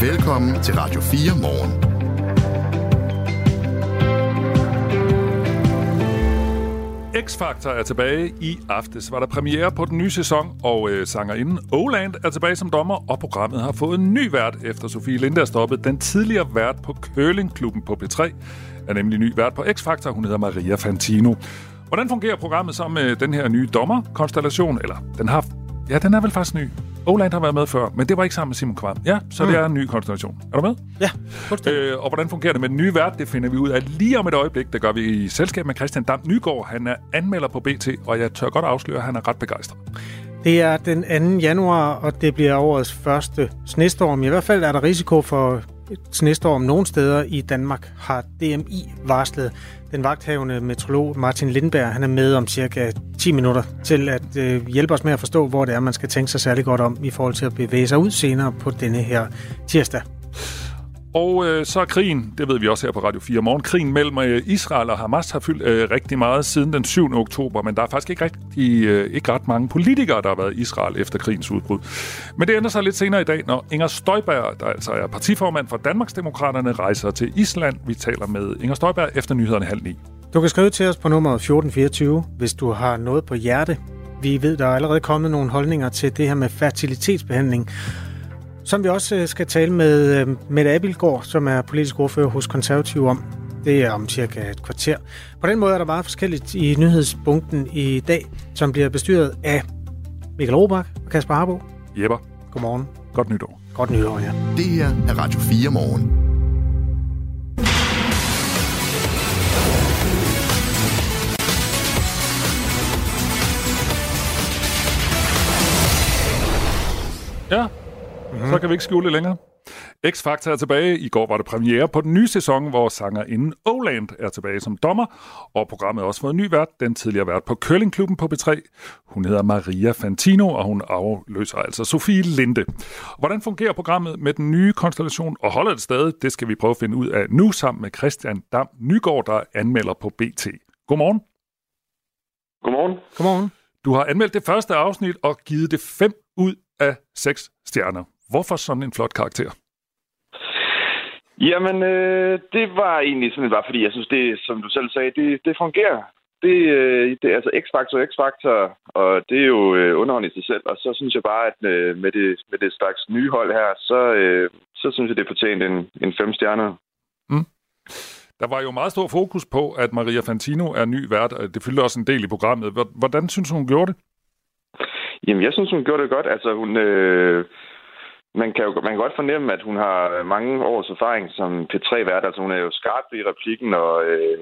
Velkommen til Radio 4 morgen. X-Factor er tilbage. I aftes var der premiere på den nye sæson, og øh, sangerinden Oland er tilbage som dommer, og programmet har fået en ny vært, efter Sofie Linde er stoppet. Den tidligere vært på Curlingklubben på P3 er nemlig ny vært på X-Factor. Hun hedder Maria Fantino. Hvordan fungerer programmet så med den her nye dommerkonstellation? Eller, den har... Ja, den er vel faktisk ny. Oland har været med før, men det var ikke sammen med Simon Kvam. Ja, så mm. det er en ny konstellation. Er du med? Ja, øh, Og hvordan fungerer det med den nye vært? Det finder vi ud af lige om et øjeblik. Det gør vi i selskab med Christian Dam Nygaard. Han er anmelder på BT, og jeg tør godt afsløre, at han er ret begejstret. Det er den 2. januar, og det bliver årets første snestorm. I hvert fald er der risiko for snestorm nogle steder i Danmark, har DMI varslet. Den vagthavende metrolog Martin Lindberg, han er med om cirka 10 minutter til at øh, hjælpe os med at forstå, hvor det er, man skal tænke sig særlig godt om i forhold til at bevæge sig ud senere på denne her tirsdag. Og øh, så er krigen, det ved vi også her på Radio 4 morgen, krigen mellem øh, Israel og Hamas har fyldt øh, rigtig meget siden den 7. oktober, men der er faktisk ikke, rigtig, øh, ikke ret mange politikere, der har været i Israel efter krigens udbrud. Men det ændrer sig lidt senere i dag, når Inger Støjberg, der altså er partiformand for Danmarksdemokraterne, rejser til Island. Vi taler med Inger Støjberg efter nyhederne halv ni. Du kan skrive til os på nummer 1424, hvis du har noget på hjerte. Vi ved, der er allerede kommet nogle holdninger til det her med fertilitetsbehandling som vi også øh, skal tale med øh, Mette Abelgaard, som er politisk ordfører hos Konservativ om. Det er om cirka et kvarter. På den måde er der meget forskelligt i nyhedspunkten i dag, som bliver bestyret af Michael Robach og Kasper Harbo. Jepper. Godmorgen. Godt nytår. Godt nytår, ja. Det her er Radio 4 morgen. Ja, Mm-hmm. Så kan vi ikke skjule det længere. X-Factor er tilbage. I går var det premiere på den nye sæson, hvor sangerinden Oland er tilbage som dommer, og programmet har også fået en ny vært, den tidligere vært på Curlingklubben på B3. Hun hedder Maria Fantino, og hun afløser altså Sofie Linde. Hvordan fungerer programmet med den nye konstellation, og holder det stadig? Det skal vi prøve at finde ud af nu sammen med Christian Dam Nygaard, der anmelder på BT. Godmorgen. Godmorgen. Godmorgen. Du har anmeldt det første afsnit og givet det 5 ud af 6 stjerner. Hvorfor sådan en flot karakter? Jamen, øh, det var egentlig sådan bare, fordi jeg synes, det, som du selv sagde, det, det fungerer. Det, øh, det er altså X-Factor, X-Factor, og det er jo øh, underholdende i sig selv. Og så synes jeg bare, at øh, med, det, med det slags nye hold her, så, øh, så synes jeg, det fortjent en, en fem stjerner. Mm. Der var jo meget stor fokus på, at Maria Fantino er ny vært. Det fyldte også en del i programmet. Hvordan synes hun gjorde det? Jamen, jeg synes, hun gjorde det godt. Altså, hun... Øh, man kan jo man kan godt fornemme, at hun har øh, mange års erfaring som P3-vært. Altså, hun er jo skarp i replikken og øh,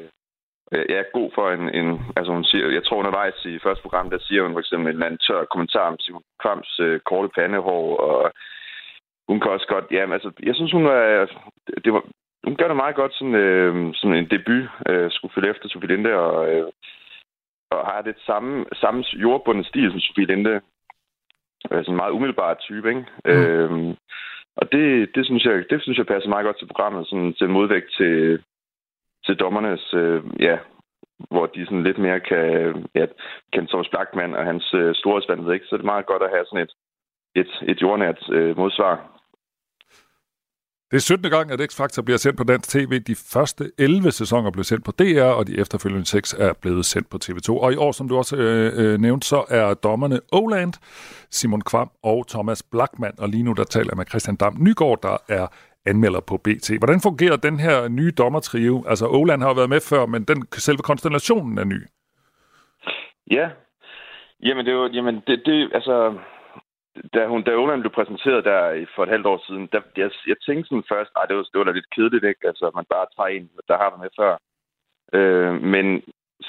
øh, ja, god for en, en... Altså, hun siger... Jeg tror undervejs i første program, der siger hun for eksempel en anden tør kommentar om Simon Krams øh, korte pandehår, og hun kan også godt... Ja, altså, jeg synes, hun er... Det var, hun gør det meget godt, sådan, øh, sådan en debut, øh, skulle følge efter Sofie Linde, og, øh, og har det samme, samme jordbundne stil som Sofie Linde sådan en meget umiddelbar type, ikke? Mm. Øhm, og det, det, synes jeg, det synes jeg passer meget godt til programmet, sådan til modvægt til, til dommernes, øh, ja, hvor de sådan lidt mere kan, ja, kan Thomas Blackman og hans øh, storhedsvandhed, ikke? Så det er meget godt at have sådan et, et, et jordnært øh, modsvar. Det er 17. gang, at X-Factor bliver sendt på dansk tv. De første 11 sæsoner blev sendt på DR, og de efterfølgende 6 er blevet sendt på TV2. Og i år, som du også øh, øh, nævnte, så er dommerne Oland, Simon Kvam og Thomas Blackman. Og lige nu der taler jeg med Christian Dam Nygaard, der er anmelder på BT. Hvordan fungerer den her nye dommertrio? Altså, Oland har jo været med før, men den selve konstellationen er ny. Ja, jamen det er jo, jamen det, det altså, da, hun, da Oland blev præsenteret der for et halvt år siden, der, jeg, jeg tænkte sådan først, at det var, det var da lidt kedeligt, ikke? Altså, man bare tager en, der har været med før. Øh, men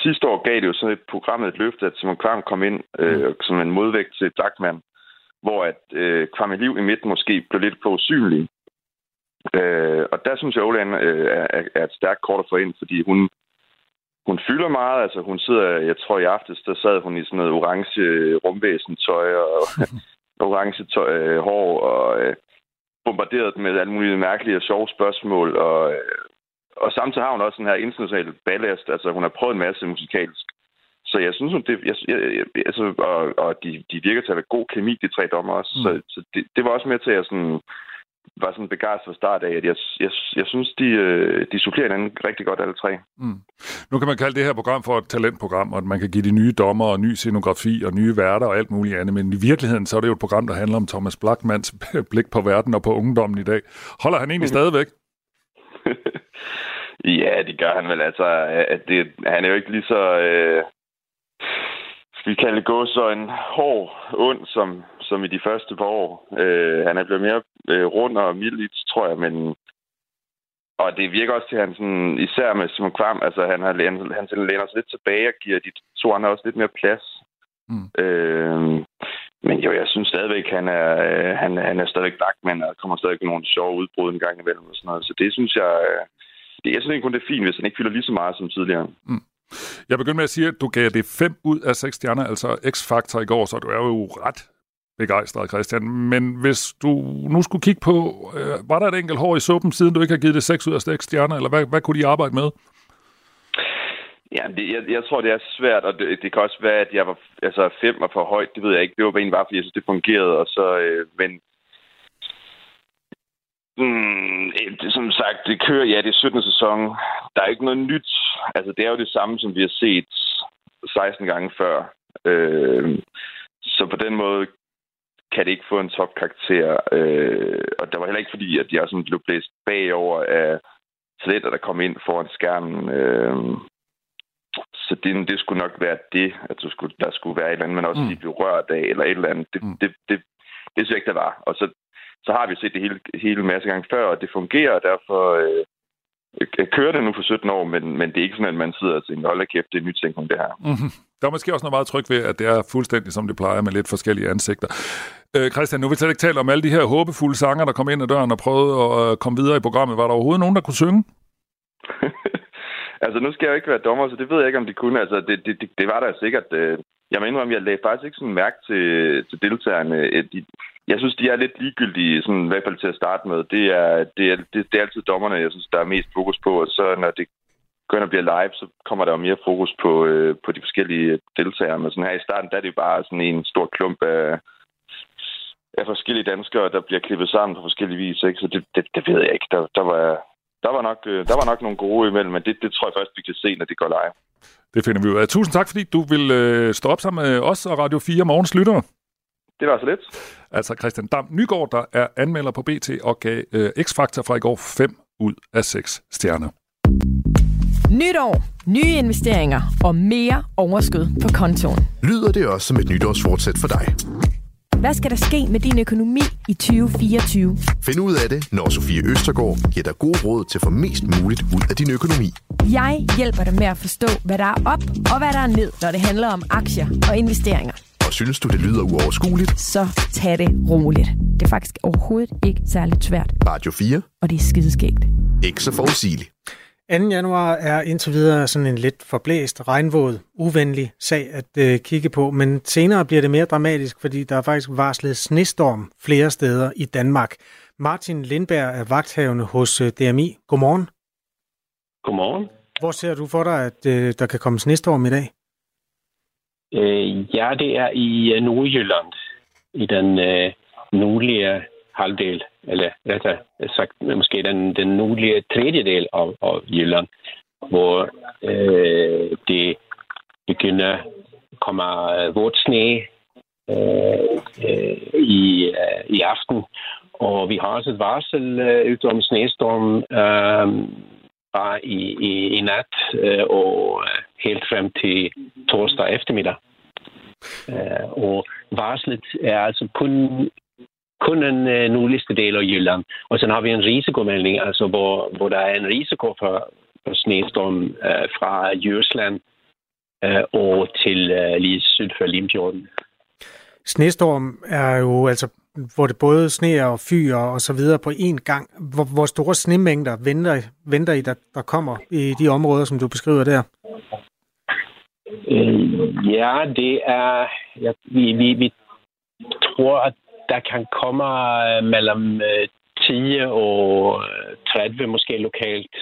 sidste år gav det jo sådan et program et løfte, at Simon Kvam kom ind øh, mm. som en modvægt til Blackman, hvor at øh, Kvam i liv i midten måske blev lidt på usynlig. Øh, og der synes jeg, Oland øh, er, er et stærkt kort at få ind, fordi hun, hun fylder meget. Altså, hun sidder, jeg tror i aftes, der sad hun i sådan noget orange rumvæsentøj og orange tøj, øh, hår og øh, bombarderet med alle mulige mærkelige og sjove spørgsmål. Og, øh, og samtidig har hun også den her internationale ballast. Altså, hun har prøvet en masse musikalsk. Så jeg synes, det, jeg, jeg, altså, og, og de, de virker til at have god kemi, de tre dommer også. Mm. Så, så det, det var også med til at sådan, var sådan begejstret fra start af, at jeg, jeg, jeg synes, de, øh, de supplerer hinanden rigtig godt alle tre. Mm. Nu kan man kalde det her program for et talentprogram, og at man kan give de nye dommer og ny scenografi og nye værter og alt muligt andet, men i virkeligheden så er det jo et program, der handler om Thomas Blackmans blik på verden og på ungdommen i dag. Holder han egentlig stadigvæk? ja, det gør han vel. Altså, at det, han er jo ikke lige så... Øh, vi kalde gå så en hård ond, som, som i de første par år. Øh, han er blevet mere øh, rund og mild, tror jeg, men og det virker også til, at han sådan, især med Simon Kvam, altså han, har, han, han læner sig lidt tilbage og giver de to andre også lidt mere plads. Mm. Øh, men jo, jeg synes stadigvæk, han er, øh, han, han er stadigvæk Blackman, og kommer stadig nogle sjove udbrud en gang imellem og sådan noget. Så det synes jeg, øh, det, jeg synes ikke kun, det er fint, hvis han ikke fylder lige så meget som tidligere. Mm. Jeg begyndte med at sige, at du gav det 5 ud af 6 stjerner, altså X-Factor i går, så du er jo ret begejstret, Christian. Men hvis du nu skulle kigge på, øh, var der et enkelt hår i suppen, siden du ikke har givet det 6 ud af 6 stjerner, eller hvad, hvad kunne de arbejde med? Ja, det, jeg, jeg tror, det er svært, og det, det kan også være, at jeg var, altså, fem var for højt, det ved jeg ikke. Det var egentlig bare, fordi jeg synes, det fungerede, og så, øh, men Mm, det, som sagt, det kører, ja, det er 17. sæson. Der er ikke noget nyt. Altså, det er jo det samme, som vi har set 16 gange før. Øh, så på den måde kan det ikke få en topkarakter. Øh, og der var heller ikke fordi, at jeg sådan blev blæst bagover af talenter, der kom ind foran skærmen. Øh, så det, det skulle nok være det, at du skulle, der skulle være et eller andet, man også mm. lige blev rørt af, eller et eller andet. Det, mm. det, det, det synes jeg ikke, der var. Og så så har vi set det hele, hele masse gange før, og det fungerer, og derfor øh, jeg kører det nu for 17 år, men, men det er ikke sådan, at man sidder og tænker, hold da kæft, det er nytænkning, det her. Mm-hmm. Der er måske også noget meget tryg ved, at det er fuldstændig, som det plejer, med lidt forskellige ansigter. Øh, Christian, nu vil jeg ikke tale om alle de her håbefulde sanger, der kom ind ad døren og prøvede at øh, komme videre i programmet. Var der overhovedet nogen, der kunne synge? altså, nu skal jeg jo ikke være dommer, så det ved jeg ikke, om de kunne. Altså, det, det, det, det var der sikkert. Øh, jeg må indrømme, jeg lagde faktisk ikke sådan mærke til, til deltagerne. De, jeg synes, de er lidt ligegyldige, sådan, i hvert fald til at starte med. Det er, det, er, det, det er altid dommerne, jeg synes, der er mest fokus på. Og så når det begynder at blive live, så kommer der jo mere fokus på, øh, på de forskellige deltagere. Men sådan her i starten, der er det bare sådan en stor klump af, af forskellige danskere, der bliver klippet sammen på forskellige vis. Ikke? Så det, det, det ved jeg ikke. Der, der, var, der, var nok, øh, der var nok nogle gode imellem, men det, det tror jeg først, vi kan se, når det går live. Det finder vi ud af. Tusind tak, fordi du vil øh, stå op sammen med os og Radio 4 Morgens Lyttere. Det var så lidt. Altså Christian Dam Nygaard, der er anmelder på BT og gav øh, X-Factor fra i går 5 ud af 6 stjerner. Nytår, nye investeringer og mere overskud på kontoen. Lyder det også som et nytårsfortsæt for dig? Hvad skal der ske med din økonomi i 2024? Find ud af det, når Sofie Østergaard giver dig gode råd til at få mest muligt ud af din økonomi. Jeg hjælper dig med at forstå, hvad der er op og hvad der er ned, når det handler om aktier og investeringer. Og synes du, det lyder uoverskueligt? Så tag det roligt. Det er faktisk overhovedet ikke særligt svært. Radio 4. Og det er skideskægt. Ikke så forudsigeligt. 2. januar er indtil videre sådan en lidt forblæst, regnvåd, uvenlig sag at øh, kigge på, men senere bliver det mere dramatisk, fordi der er faktisk varslet snestorm flere steder i Danmark. Martin Lindberg er vagthavende hos øh, DMI. Godmorgen. Godmorgen. Hvor ser du for dig, at øh, der kan komme snestorm i dag? Øh, ja, det er i øh, Nordjylland, i den øh, nordlige halvdel, eller altså, rettere sagt måske den, den nordlige tredjedel af, af Jylland, hvor øh, det begynder at komme øh, vådt sne øh, øh, i, øh, i aften. Og vi har også et varsel øh, ud om snestorm øh, bare i, i, i nat øh, og øh, helt frem til torsdag eftermiddag. Øh, og varslet er altså kun kun en øh, nordligste del af Jylland. Og så har vi en risikomelding, altså hvor, hvor der er en risiko for, for snestorm øh, fra Jylland øh, og til øh, lige syd for Limfjorden. Snestorm er jo altså, hvor det både sne og fyr og så videre på én gang. Hvor, hvor store snemængder venter, venter I, der, der kommer i de områder, som du beskriver der? Øh, ja, det er... Ja, vi, vi, vi tror, at der kan komme øh, mellem øh, 10 og øh, 30, måske lokalt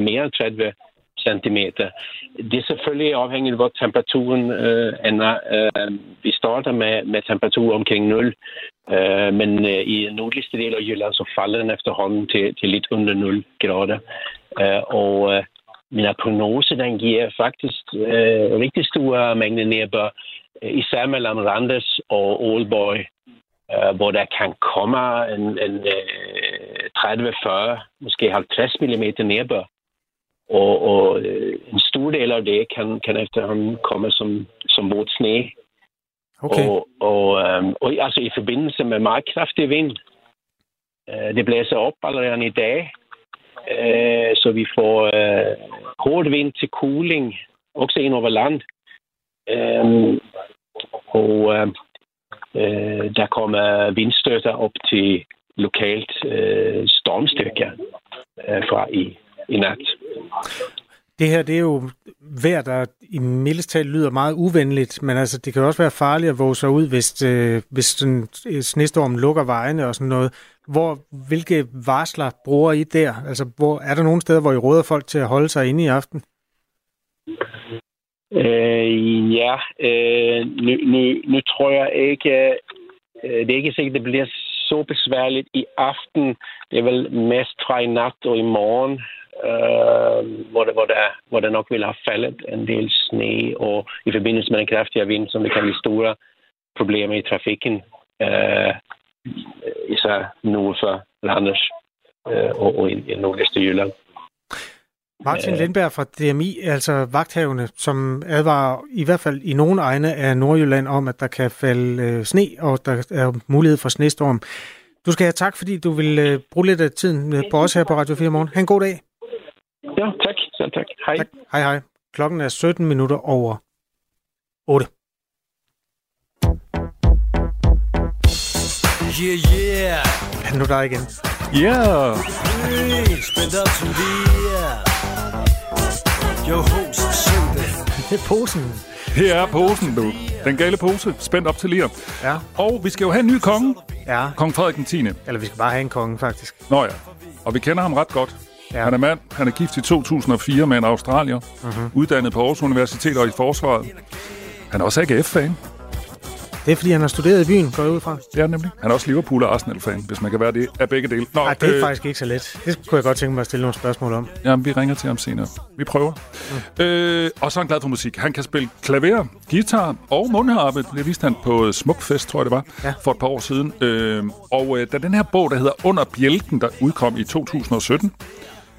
mere end 30 centimeter. Det er selvfølgelig afhængigt af, hvor temperaturen øh, ender. Øh, vi starter med, med temperatur omkring 0, øh, men øh, i nordligste del af Jylland så falder den efterhånden til, til lidt under 0 grader. Øh, og øh, min prognose den giver faktisk øh, rigtig store mængder nedbør, øh, især mellem Randers og Aalborg, øh, hvor der kan komme en, en øh, 30-40, måske 50 mm nedbør. Og, og øh, en stor del af det kan, kan efterhånden komme som, som vådt sne. Okay. Og, og, øh, og altså i forbindelse med meget kraftig vind. Øh, det blæser op allerede i dag, øh, så vi får øh, hård vind til cooling, også ind over land. Øh, og øh, øh, der kommer vindstøtter op til lokalt øh, stormstyrke øh, fra i, i nat. Det her, det er jo vejr, der i mildestal lyder meget uvenligt, men altså, det kan også være farligt at våge sig ud, hvis, øh, hvis den snestorm lukker vejene og sådan noget. Hvor, hvilke varsler bruger I der? Altså, hvor, er der nogle steder, hvor I råder folk til at holde sig inde i aften? Øh, ja, øh, nu, nu, nu tror jeg ikke, øh, det er ikke sikkert, det bliver så besværligt i aften. Det er vel mest fra i nat og i morgen, øh, hvor, det, hvor, der, hvor der nok vil have faldet en del sne, og i forbindelse med den kraftige vind, som det kan blive store problemer i trafikken, øh, især nu for Landers øh, og, og i, i nordligste Jylland. Martin Lindberg fra DMI, altså vagthavende, som advarer i hvert fald i nogle egne af Nordjylland om, at der kan falde øh, sne, og der er mulighed for snestorm. Du skal have tak, fordi du vil øh, bruge lidt af tiden øh, på os her på Radio 4 Morgen. Ha' en god dag. Ja, tak. Selv tak. Hej. Tak. Hej, hej. Klokken er 17 minutter over 8. Yeah, yeah. Er det nu der igen? Ja. Yeah. Hey, spændt op til Your host, Det er posen. Her er posen, du. Den gale pose, spændt op til lir. Ja. Og vi skal jo have en ny konge. Ja. Kong Frederik den 10. Eller vi skal bare have en konge, faktisk. Nå ja. Og vi kender ham ret godt. Ja. Han er mand. Han er gift i 2004 med en australier. Uh-huh. Uddannet på Aarhus Universitet og i forsvaret. Han er også AGF-fan. Det er, fordi han har studeret i byen, går jeg ud fra. Det er nemlig. Han er også Liverpool og Arsenal-fan, hvis man kan være det af begge dele. Nå, Ej, det er øh, faktisk ikke så let. Det kunne jeg godt tænke mig at stille nogle spørgsmål om. Jamen, vi ringer til ham senere. Vi prøver. Mm. Øh, og så er han glad for musik. Han kan spille klaver, guitar og mundharpe. Det viste han på Smukfest, tror jeg det var, ja. for et par år siden. Øh, og øh, da den her bog, der hedder Under Bjælken, der udkom i 2017,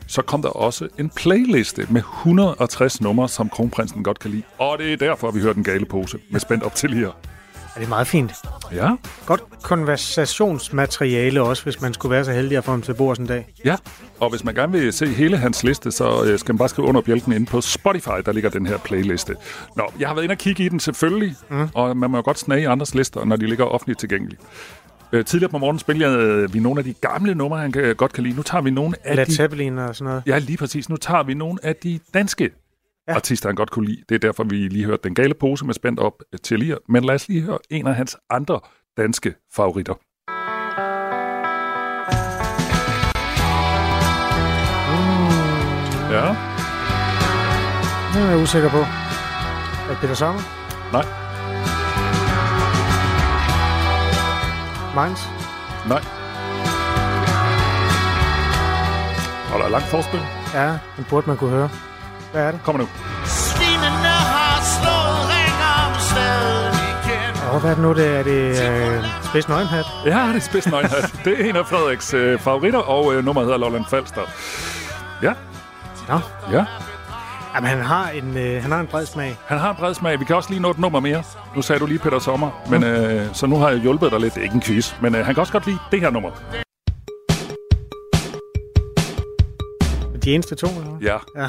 så kom der også en playliste med 160 numre, som kronprinsen godt kan lide. Og det er derfor, vi hører den gale pose med spændt op til her. Er det meget fint? Ja. Godt konversationsmateriale også, hvis man skulle være så heldig at få ham til bord en dag. Ja, og hvis man gerne vil se hele hans liste, så øh, skal man bare skrive under bjælken inde på Spotify, der ligger den her playliste. Nå, jeg har været inde og kigge i den selvfølgelig, mm. og man må jo godt snage i andres lister, når de ligger offentligt tilgængelige. Øh, tidligere på morgen spillede øh, vi nogle af de gamle numre, han kan, godt kan lide. Nu tager vi nogle af Led de... Zeppelin og sådan noget. Ja, lige præcis. Nu tager vi nogle af de danske ja. artister, han godt kunne lide. Det er derfor, vi lige hørte Den Gale Pose med spændt op til lige. Men lad os lige høre en af hans andre danske favoritter. Mm. Ja. Det er jeg usikker på. Er det Peter Sommer? Nej. Mainz? Nej. Og der er langt forspil. Ja, den burde man kunne høre. Hvad er det? Kommer nu. Svinene har slået ring om igen. Og hvad er det nu? Det er det uh, Spids Nøgenhat? Ja, det er Spids Nøgenhat. det er en af Frederiks uh, favoritter, og uh, nummeret hedder Lolland Falster. Ja. Nå. Ja. Jamen, han har, en, øh, han har en bred smag. Han har en bred smag. Vi kan også lige nå et nummer mere. Nu sagde du lige Peter Sommer, men, øh, så nu har jeg hjulpet dig lidt. Det er ikke en quiz, men øh, han kan også godt lide det her nummer. De eneste to, eller Ja. ja.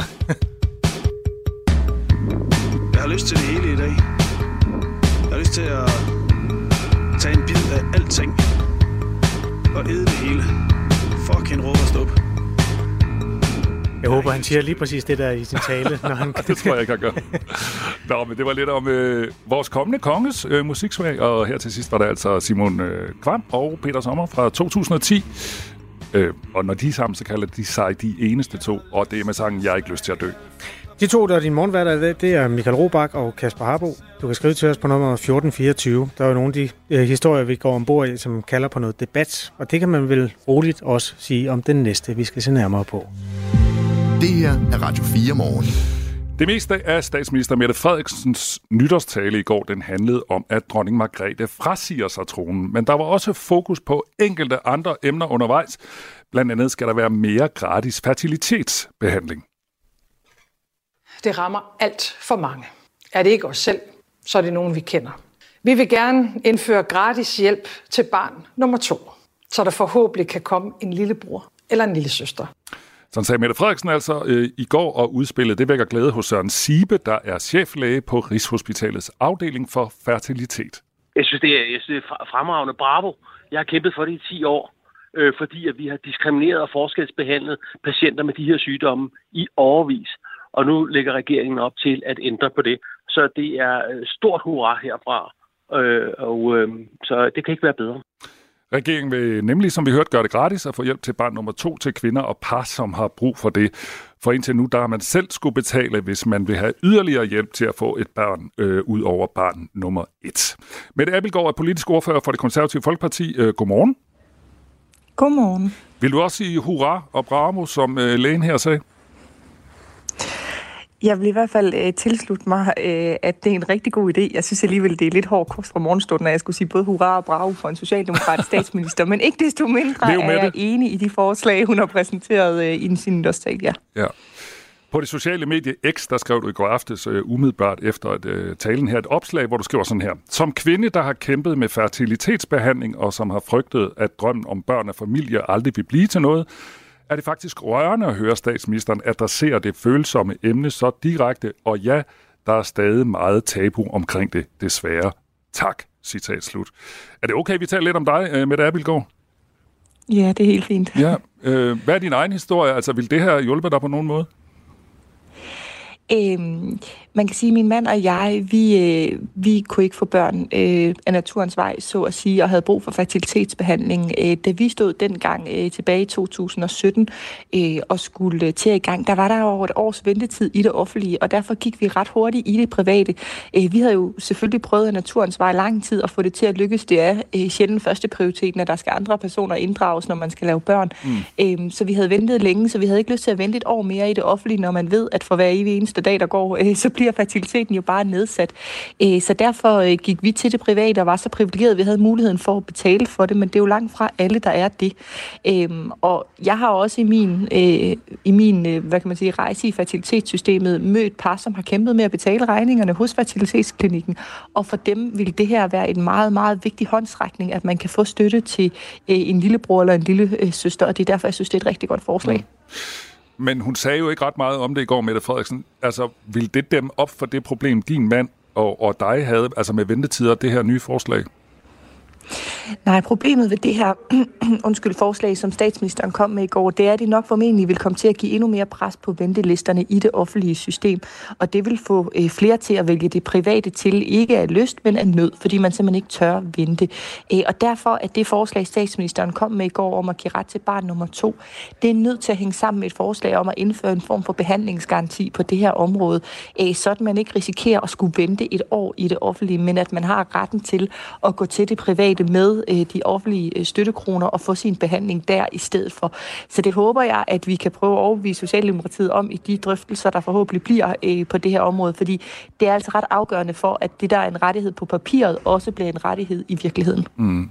jeg har lyst til det hele i dag. Jeg har lyst til at tage en bid af alting og æde det hele. Fucking råb og stop. Jeg håber, han siger lige præcis det der i sin tale. Når han... det tror jeg ikke, han gør. Nå, men det var lidt om øh, vores kommende konges øh, musiksmag, og her til sidst var der altså Simon øh, Kvam og Peter Sommer fra 2010. Øh, og når de er sammen, så kalder de sig de eneste to, og det er med sangen Jeg har ikke lyst til at dø. De to, der er din morgenværter i dag, det er Michael Robach og Kasper Harbo. Du kan skrive til os på nummer 1424. Der er jo nogle af de øh, historier, vi går ombord i, som kalder på noget debat. Og det kan man vel roligt også sige om den næste, vi skal se nærmere på. Det her er Radio 4 morgen. Det meste af statsminister Mette Frederiksens nytårstale i går, den handlede om, at dronning Margrethe frasiger sig tronen. Men der var også fokus på enkelte andre emner undervejs. Blandt andet skal der være mere gratis fertilitetsbehandling. Det rammer alt for mange. Er det ikke os selv, så er det nogen, vi kender. Vi vil gerne indføre gratis hjælp til barn nummer to, så der forhåbentlig kan komme en lillebror eller en lille søster. Sådan sagde Mette Frederiksen altså øh, i går, og udspillet det vækker glæde hos Søren Sibe, der er cheflæge på Rigshospitalets afdeling for fertilitet. Jeg synes, det er, jeg synes, det er fremragende. Bravo. Jeg har kæmpet for det i 10 år, øh, fordi at vi har diskrimineret og forskelsbehandlet patienter med de her sygdomme i overvis. Og nu lægger regeringen op til at ændre på det. Så det er øh, stort hurra herfra. Øh, og øh, så det kan ikke være bedre. Regeringen vil nemlig, som vi hørte, gøre det gratis at få hjælp til barn nummer to til kvinder og par, som har brug for det. For indtil nu, der har man selv skulle betale, hvis man vil have yderligere hjælp til at få et barn øh, ud over barn nummer et. Mette Abelgaard er politisk ordfører for det konservative Folkeparti. Øh, godmorgen. Godmorgen. Vil du også sige hurra og bravo, som øh, lægen her sagde? Jeg vil i hvert fald øh, tilslutte mig, øh, at det er en rigtig god idé. Jeg synes alligevel, det er lidt hård kost fra morgenstunden, at jeg skulle sige både hurra og bravo for en socialdemokratisk statsminister, men ikke desto mindre er jeg enig i de forslag, hun har præsenteret øh, i sin nytårstale. Ja. ja. På det sociale medie X, der skrev du i går aftes uh, umiddelbart efter at, uh, talen her et opslag, hvor du skriver sådan her. Som kvinde, der har kæmpet med fertilitetsbehandling og som har frygtet, at drømmen om børn og familie aldrig vil blive til noget, er det faktisk rørende at høre statsministeren adressere det følsomme emne så direkte, og ja, der er stadig meget tabu omkring det, desværre. Tak, citat slut. Er det okay, vi taler lidt om dig, øh, Mette Abelgaard? Ja, det er helt fint. Ja. Øh, hvad er din egen historie? Altså, vil det her hjælpe dig på nogen måde? Øhm, man kan sige, at min mand og jeg, vi, øh, vi kunne ikke få børn øh, af naturens vej, så at sige, og havde brug for fertilitetsbehandling. Øh, da vi stod dengang øh, tilbage i 2017 øh, og skulle til i gang, der var der over et års ventetid i det offentlige, og derfor gik vi ret hurtigt i det private. Øh, vi havde jo selvfølgelig prøvet af naturens vej lang tid at få det til at lykkes. Det er øh, sjældent første prioriteten, at der skal andre personer inddrages, når man skal lave børn. Mm. Øh, så vi havde ventet længe, så vi havde ikke lyst til at vente et år mere i det offentlige, når man ved, at for hver evig eneste dag, der går, øh, så bliver fertiliteten jo bare nedsat. Øh, så derfor øh, gik vi til det private og var så privilegeret, at vi havde muligheden for at betale for det, men det er jo langt fra alle, der er det. Øhm, og jeg har også i min, øh, i min hvad kan man sige, rejse i fertilitetssystemet mødt par, som har kæmpet med at betale regningerne hos fertilitetsklinikken, og for dem vil det her være en meget, meget vigtig håndsrækning, at man kan få støtte til en lillebror eller en lille søster, og det er derfor, jeg synes, det er et rigtig godt forslag. Mm. Men hun sagde jo ikke ret meget om det i går, Mette Frederiksen. Altså, vil det dem op for det problem, din mand og, og dig havde, altså med ventetider, det her nye forslag? Nej, problemet ved det her undskyld, forslag, som statsministeren kom med i går, det er, at det nok formentlig vil komme til at give endnu mere pres på ventelisterne i det offentlige system. Og det vil få øh, flere til at vælge det private til, ikke af lyst, men af nød, fordi man simpelthen ikke tør vente. Øh, og derfor er det forslag, statsministeren kom med i går om at give ret til barn nummer to, det er nødt til at hænge sammen med et forslag om at indføre en form for behandlingsgaranti på det her område, øh, så at man ikke risikerer at skulle vente et år i det offentlige, men at man har retten til at gå til det private med øh, de offentlige øh, støttekroner og få sin behandling der i stedet for. Så det håber jeg, at vi kan prøve at overbevise Socialdemokratiet om i de drøftelser, der forhåbentlig bliver øh, på det her område, fordi det er altså ret afgørende for, at det, der er en rettighed på papiret, også bliver en rettighed i virkeligheden. Mm.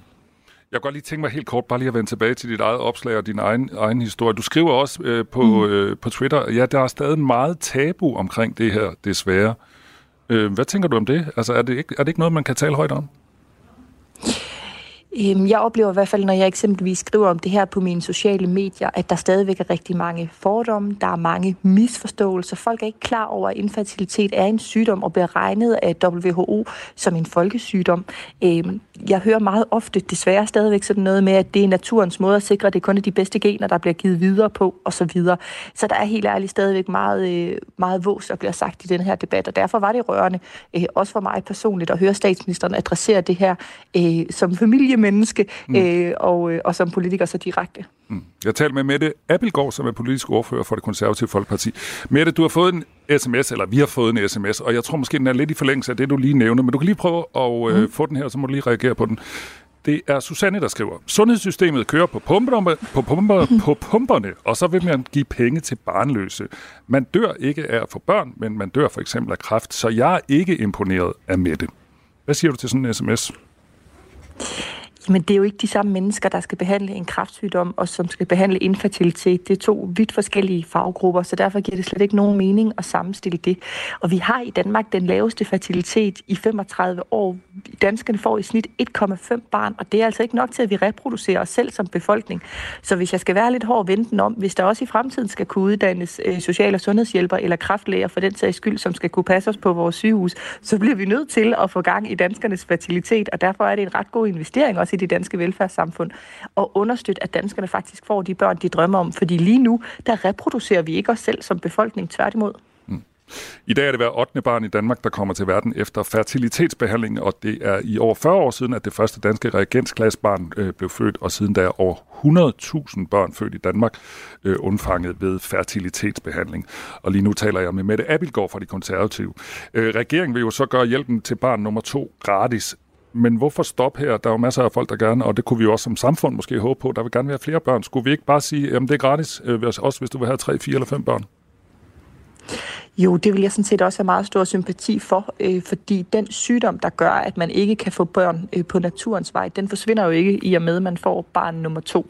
Jeg kan godt lige tænke mig helt kort, bare lige at vende tilbage til dit eget opslag og din egen, egen historie. Du skriver også øh, på, mm. øh, på Twitter, ja, der er stadig meget tabu omkring det her, desværre. Øh, hvad tænker du om det? Altså, er det, ikke, er det ikke noget, man kan tale højt om? Øhm, jeg oplever i hvert fald, når jeg eksempelvis skriver om det her på mine sociale medier, at der stadigvæk er rigtig mange fordomme, der er mange misforståelser. Folk er ikke klar over, at infertilitet er en sygdom og bliver regnet af WHO som en folkesygdom. Øhm, jeg hører meget ofte desværre stadigvæk sådan noget med, at det er naturens måde at sikre, at det kun er de bedste gener, der bliver givet videre på osv. Så, så der er helt ærligt stadigvæk meget, øh, meget vås, der bliver sagt i den her debat, og derfor var det rørende, øh, også for mig personligt, at høre statsministeren adressere det her øh, som familie menneske, mm. øh, og, øh, og som politiker så direkte. Mm. Jeg taler med Mette Appelgaard, som er politisk ordfører for det konservative Folkeparti. Mette, du har fået en sms, eller vi har fået en sms, og jeg tror måske, den er lidt i forlængelse af det, du lige nævner, men du kan lige prøve at øh, mm. få den her, så må du lige reagere på den. Det er Susanne, der skriver, sundhedssystemet kører på, pumperne, på, pumper, på pumperne, og så vil man give penge til barnløse. Man dør ikke af at få børn, men man dør for eksempel af kræft, så jeg er ikke imponeret af Mette. Hvad siger du til sådan en sms? Men det er jo ikke de samme mennesker, der skal behandle en kræftsygdom, og som skal behandle infertilitet. Det er to vidt forskellige faggrupper, så derfor giver det slet ikke nogen mening at sammenstille det. Og vi har i Danmark den laveste fertilitet i 35 år. Danskerne får i snit 1,5 barn, og det er altså ikke nok til, at vi reproducerer os selv som befolkning. Så hvis jeg skal være lidt hård venten om, hvis der også i fremtiden skal kunne uddannes øh, social- og sundhedshjælper eller kraftlæger for den sags skyld, som skal kunne passe os på vores sygehus, så bliver vi nødt til at få gang i danskernes fertilitet, og derfor er det en ret god investering også i det danske velfærdssamfund, og understøtte, at danskerne faktisk får de børn, de drømmer om. Fordi lige nu, der reproducerer vi ikke os selv som befolkning tværtimod. Mm. I dag er det hver 8. barn i Danmark, der kommer til verden efter fertilitetsbehandling, og det er i over 40 år siden, at det første danske reagensglasbarn øh, blev født, og siden der er over 100.000 børn født i Danmark øh, undfanget ved fertilitetsbehandling. Og lige nu taler jeg med Mette Abildgaard fra De Konservative. Øh, regeringen vil jo så gøre hjælpen til barn nummer to gratis. Men hvorfor stoppe her? Der er jo masser af folk, der gerne, og det kunne vi jo også som samfund måske håbe på, der vil gerne være flere børn. Skulle vi ikke bare sige, at det er gratis, øh, også hvis du vil have tre, fire eller fem børn? Jo, det vil jeg sådan set også have meget stor sympati for, øh, fordi den sygdom, der gør, at man ikke kan få børn øh, på naturens vej, den forsvinder jo ikke i og med, at man får barn nummer to.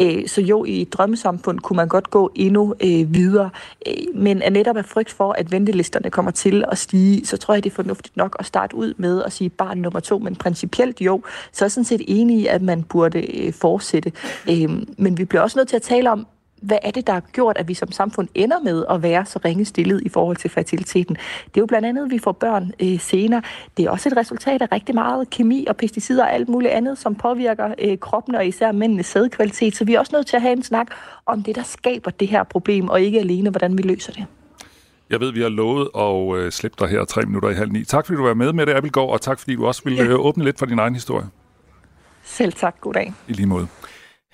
Øh, så jo, i et drømmesamfund kunne man godt gå endnu øh, videre, øh, men er netop af frygt for, at ventelisterne kommer til at stige, så tror jeg, det er fornuftigt nok at starte ud med at sige barn nummer to, men principielt jo, så er jeg sådan set enig i, at man burde øh, fortsætte. Øh, men vi bliver også nødt til at tale om, hvad er det, der har gjort, at vi som samfund ender med at være så ringe stillet i forhold til fertiliteten? Det er jo blandt andet, at vi får børn øh, senere. Det er også et resultat af rigtig meget kemi og pesticider og alt muligt andet, som påvirker øh, kroppen og især mændenes sædkvalitet. Så vi er også nødt til at have en snak om det, der skaber det her problem, og ikke alene, hvordan vi løser det. Jeg ved, vi har lovet at øh, slippe dig her tre minutter i halv ni. Tak fordi du var med med det, Abelgaard, og tak fordi du også ville ja. øh, åbne lidt for din egen historie. Selv tak. God dag. I lige måde.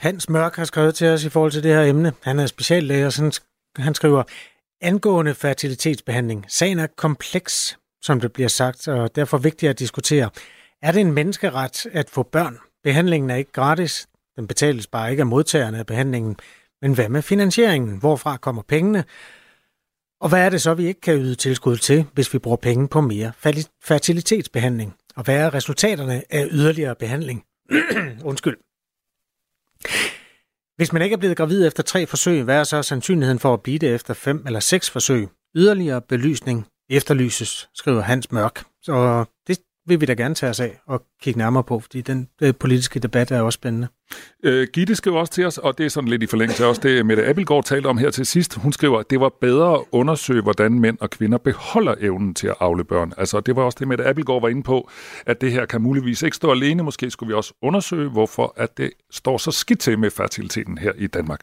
Hans Mørk har skrevet til os i forhold til det her emne. Han er speciallæge, og han skriver, angående fertilitetsbehandling. Sagen er kompleks, som det bliver sagt, og derfor vigtigt at diskutere. Er det en menneskeret at få børn? Behandlingen er ikke gratis. Den betales bare ikke af modtagerne af behandlingen. Men hvad med finansieringen? Hvorfra kommer pengene? Og hvad er det så, vi ikke kan yde tilskud til, hvis vi bruger penge på mere fertilitetsbehandling? Og hvad er resultaterne af yderligere behandling? Undskyld. Hvis man ikke er blevet gravid efter tre forsøg, hvad er så sandsynligheden for at blive det efter fem eller seks forsøg? Yderligere belysning efterlyses, skriver Hans Mørk. Så det vil vi da gerne tage os af og kigge nærmere på, fordi den øh, politiske debat er også spændende. Øh, Gitte skriver også til os, og det er sådan lidt i forlængelse også det, Mette Appelgaard talte om her til sidst. Hun skriver, at det var bedre at undersøge, hvordan mænd og kvinder beholder evnen til at afle børn. Altså, det var også det, Mette Appelgaard var inde på, at det her kan muligvis ikke stå alene. Måske skulle vi også undersøge, hvorfor at det står så skidt til med fertiliteten her i Danmark.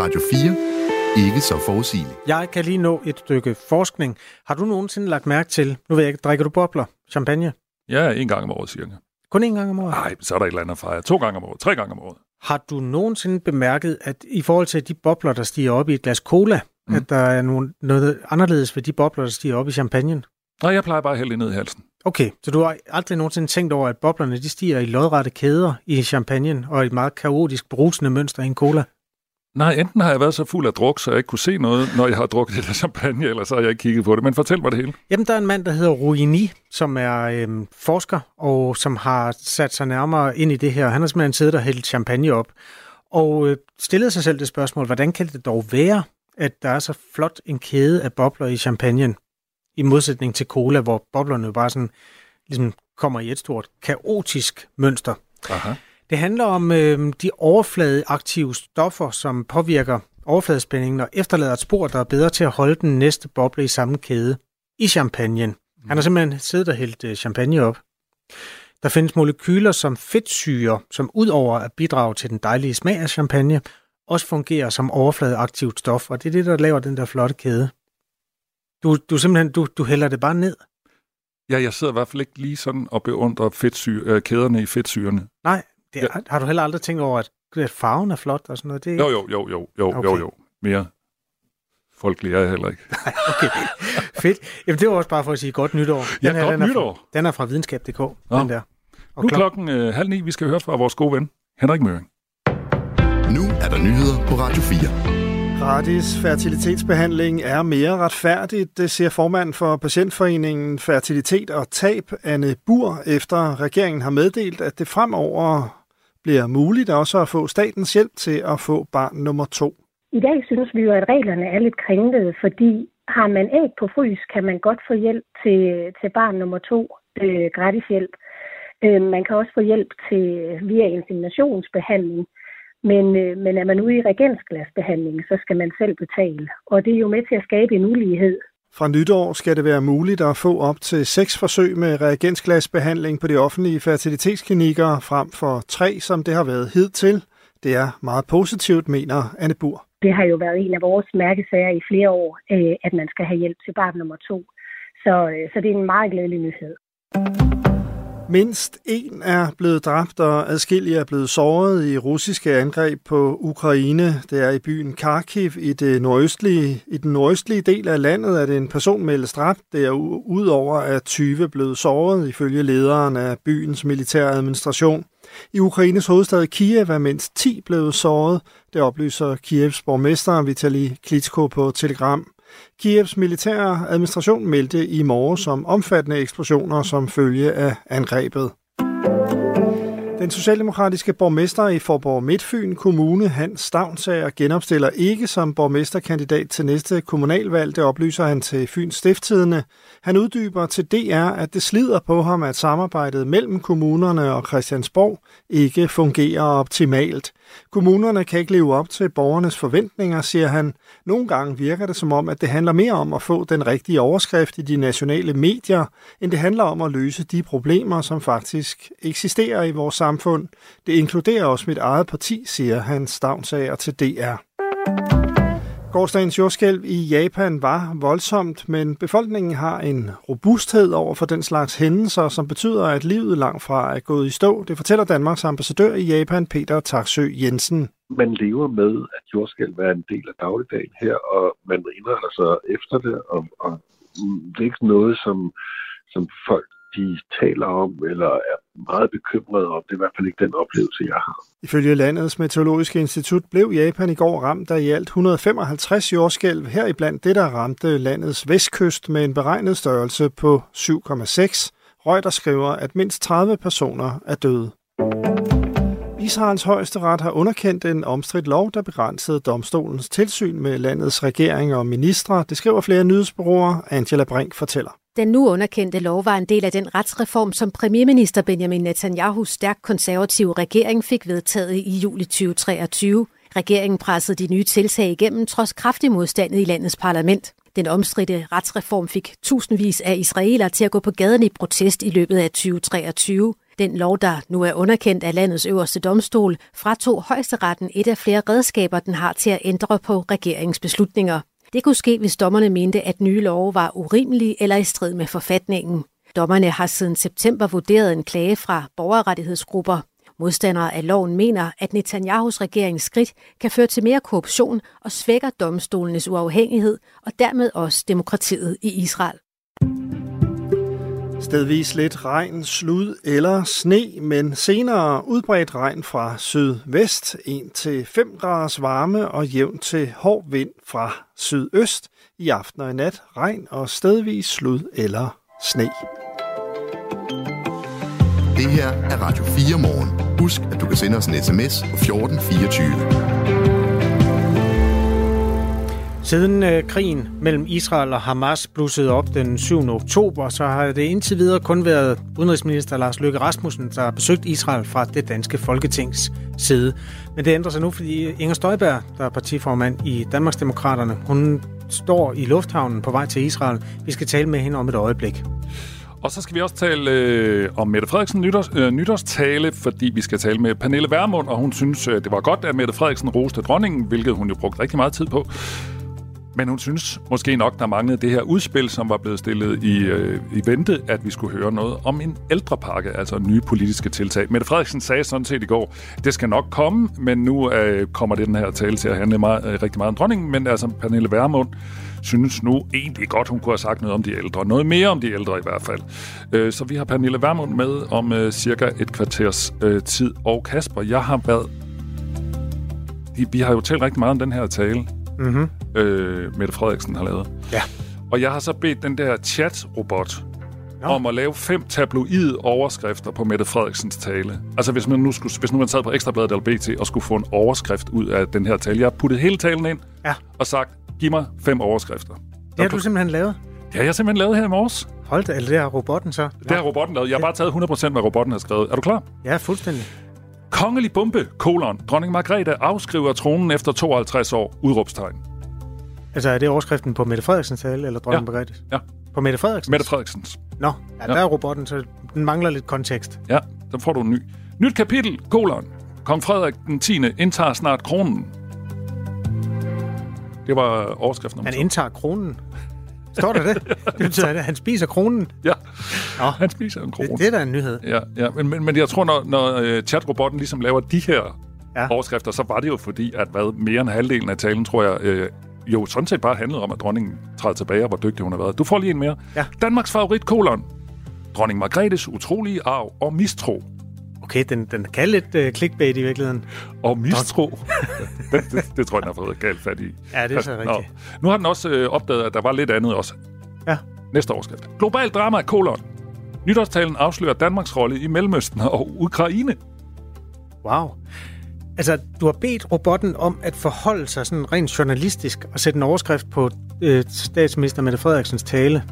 Radio 4 ikke så forudsigeligt. Jeg kan lige nå et stykke forskning. Har du nogensinde lagt mærke til, nu ved jeg ikke, drikker du bobler, champagne? Ja, en gang om året cirka. Kun en gang om året? Nej, så er der et eller andet at fejre. To gange om året, tre gange om året. Har du nogensinde bemærket, at i forhold til de bobler, der stiger op i et glas cola, mm. at der er nogen, noget anderledes ved de bobler, der stiger op i champagne? Nej, jeg plejer bare at hælde ned i halsen. Okay, så du har aldrig nogensinde tænkt over, at boblerne de stiger i lodrette kæder i champagne og et meget kaotisk brusende mønster i en cola? Nej, enten har jeg været så fuld af druk, så jeg ikke kunne se noget, når jeg har drukket det der champagne, eller så har jeg ikke kigget på det. Men fortæl mig det hele. Jamen, der er en mand, der hedder Ruini, som er øhm, forsker, og som har sat sig nærmere ind i det her. Han har simpelthen siddet og hældt champagne op, og øh, stillet sig selv det spørgsmål, hvordan kan det dog være, at der er så flot en kæde af bobler i champagne, i modsætning til cola, hvor boblerne jo bare sådan, ligesom kommer i et stort kaotisk mønster. Aha. Det handler om øh, de overfladeaktive stoffer, som påvirker overfladespændingen og efterlader et spor, der er bedre til at holde den næste boble i samme kæde i champagnen. Mm. Han har simpelthen siddet og hældt øh, champagne op. Der findes molekyler som fedtsyre, som udover at bidrage til den dejlige smag af champagne, også fungerer som overfladeaktivt stof, og det er det, der laver den der flotte kæde. Du, du simpelthen, du, du hælder det bare ned. Ja, jeg sidder i hvert fald ikke lige sådan og beundrer fedtsyre, øh, kæderne i fedtsyrene. Nej, det er, har du heller aldrig tænkt over, at, at farven er flot og sådan noget? Det er Jo, jo, jo, jo, jo, Okay. jo, jo. Mere folkelig er jeg heller ikke. Okay, fedt. Jamen, det var også bare for at sige godt nytår. Ja, her, godt den er nytår. Fra, den er fra videnskab.dk, Nå. den der. Og Nu er klok- klokken øh, halv ni. Vi skal høre fra vores gode ven, Henrik Møring. Nu er der nyheder på Radio 4. Gratis fertilitetsbehandling er mere retfærdigt, det siger formand for Patientforeningen Fertilitet og Tab, Anne Bur, efter regeringen har meddelt, at det fremover bliver muligt også at få statens hjælp til at få barn nummer to. I dag synes vi jo, at reglerne er lidt kringlede, fordi har man æg på frys, kan man godt få hjælp til, til barn nummer to, øh, gratis hjælp. Øh, man kan også få hjælp til via inseminationsbehandling, men, øh, men er man ude i regensglasbehandling, så skal man selv betale. Og det er jo med til at skabe en ulighed. Fra nytår skal det være muligt at få op til seks forsøg med reagensglasbehandling på de offentlige fertilitetsklinikker frem for tre, som det har været hidtil. Det er meget positivt, mener Anne Bur. Det har jo været en af vores mærkesager i flere år, øh, at man skal have hjælp til barn nummer to. Så, øh, så det er en meget glædelig nyhed. Mindst en er blevet dræbt, og adskillige er blevet såret i russiske angreb på Ukraine. Det er i byen Kharkiv i, det nordøstlige, i den nordøstlige del af landet, at en person meldes dræbt. Det er udover at 20 blevet såret, ifølge lederen af byens militære administration. I Ukraines hovedstad Kiev er mindst 10 blevet såret. Det oplyser Kievs borgmester Vitali Klitschko på Telegram. Kievs militære administration meldte i morges om omfattende eksplosioner som følge af angrebet. Den socialdemokratiske borgmester i Forborg Midtfyn Kommune, Hans Stavnsager, genopstiller ikke som borgmesterkandidat til næste kommunalvalg. Det oplyser han til Fyns Stifttidene. Han uddyber til DR, at det slider på ham, at samarbejdet mellem kommunerne og Christiansborg ikke fungerer optimalt. Kommunerne kan ikke leve op til borgernes forventninger, siger han. Nogle gange virker det som om, at det handler mere om at få den rigtige overskrift i de nationale medier, end det handler om at løse de problemer, som faktisk eksisterer i vores samfund. Det inkluderer også mit eget parti, siger han stavnsager til DR. Gårdsdagens jordskælv i Japan var voldsomt, men befolkningen har en robusthed over for den slags hændelser, som betyder, at livet langt fra er gået i stå. Det fortæller Danmarks ambassadør i Japan, Peter Taksø Jensen. man lever med, at jordskælv er en del af dagligdagen her, og man indretter sig efter det, og, og det er ikke noget, som, som folk de taler om, eller er meget bekymrede om. Det er i hvert fald ikke den oplevelse, jeg har. Ifølge landets meteorologiske institut blev Japan i går ramt af i alt 155 jordskælv, heriblandt det, der ramte landets vestkyst med en beregnet størrelse på 7,6. Reuters skriver, at mindst 30 personer er døde. Israels højeste ret har underkendt en omstridt lov, der begrænsede domstolens tilsyn med landets regering og ministre. Det skriver flere nyhedsbureauer. Angela Brink fortæller. Den nu underkendte lov var en del af den retsreform, som premierminister Benjamin Netanyahus stærkt konservative regering fik vedtaget i juli 2023. Regeringen pressede de nye tiltag igennem trods kraftig modstand i landets parlament. Den omstridte retsreform fik tusindvis af israelere til at gå på gaden i protest i løbet af 2023. Den lov, der nu er underkendt af landets øverste domstol, fratog højesteretten et af flere redskaber, den har til at ændre på regeringens beslutninger. Det kunne ske, hvis dommerne mente, at nye love var urimelige eller i strid med forfatningen. Dommerne har siden september vurderet en klage fra borgerrettighedsgrupper. Modstandere af loven mener, at Netanyahus regerings skridt kan føre til mere korruption og svækker domstolenes uafhængighed og dermed også demokratiet i Israel. Stedvis lidt regn, slud eller sne, men senere udbredt regn fra sydvest, 1-5 graders varme og jævn til hård vind fra sydøst. I aften og i nat regn og stedvis slud eller sne. Det her er Radio 4 morgen. Husk, at du kan sende os en sms på 1424. Siden øh, krigen mellem Israel og Hamas blussede op den 7. oktober, så har det indtil videre kun været udenrigsminister Lars Løkke Rasmussen, der har besøgt Israel fra det danske folketings side. Men det ændrer sig nu, fordi Inger Støjberg, der er partiformand i Danmarksdemokraterne, hun står i lufthavnen på vej til Israel. Vi skal tale med hende om et øjeblik. Og så skal vi også tale øh, om Mette Frederiksen nytårs, øh, nytårstale, fordi vi skal tale med Pernille Vermund, og hun synes, øh, det var godt, at Mette Frederiksen roste dronningen, hvilket hun jo brugte rigtig meget tid på. Men hun synes måske nok, der manglede det her udspil, som var blevet stillet i, øh, i vente, at vi skulle høre noget om en ældrepakke, altså nye politiske tiltag. Mette Frederiksen sagde sådan set i går, det skal nok komme, men nu øh, kommer det den her tale til at handle meget, øh, rigtig meget om dronningen, men altså Pernille Vermund synes nu egentlig godt, hun kunne have sagt noget om de ældre. Noget mere om de ældre i hvert fald. Øh, så vi har Pernille Vermund med om øh, cirka et kvarters øh, tid. Og Kasper, jeg har været... Vi har jo talt rigtig meget om den her tale, Mm-hmm. øh, Mette Frederiksen har lavet. Ja. Og jeg har så bedt den der chat-robot om at lave fem tabloide overskrifter på Mette Frederiksens tale. Altså hvis man nu, skulle, hvis nu man sad på Ekstrabladet eller BT og skulle få en overskrift ud af den her tale. Jeg har puttet hele talen ind Ja. og sagt, giv mig fem overskrifter. Det har du simpelthen lavet? Det har jeg simpelthen lavet her i morges. Hold da, eller det har robotten så? Det har robotten lavet. Jeg har bare taget 100% hvad robotten har skrevet. Er du klar? Ja, fuldstændig. Kongelig bombe, kolon. Dronning Margrethe afskriver tronen efter 52 år. Udråbstegn. Altså, er det overskriften på Mette Frederiksens tale, eller dronning Ja. Margrethe? Ja. På Mette Frederiksens? Mette Frederiksens. Nå, ja, der er robotten, så den mangler lidt kontekst. Ja, så får du en ny. Nyt kapitel, kolon. Kong Frederik den 10. indtager snart kronen. Det var overskriften nummer Han indtager kronen. Står der det? Det betyder, at han spiser kronen. Ja, Nå. han spiser en krone. Det, det er da en nyhed. Ja, ja. Men, men, men jeg tror, når, når uh, chatrobotten ligesom laver de her Ja. ja. overskrifter, så var det jo fordi, at hvad, mere end halvdelen af talen, tror jeg, øh, jo sådan set bare handlede om, at dronningen træder tilbage, og hvor dygtig hun har været. Du får lige en mere. Ja. Danmarks favorit, kolon. Dronning Margrethes utrolige arv og mistro. Okay, den, den kan lidt uh, clickbait i virkeligheden. Og mistro. det, det, det tror jeg, den har fået galt fat i. Ja, det er så Nå. rigtigt. Nu har den også øh, opdaget, at der var lidt andet også. Ja. Næste overskrift. Global drama, kolon. Nytårstalen afslører Danmarks rolle i Mellemøsten og Ukraine. Wow. Altså, du har bedt robotten om at forholde sig sådan rent journalistisk og sætte en overskrift på øh, statsminister Mette Frederiksens tale.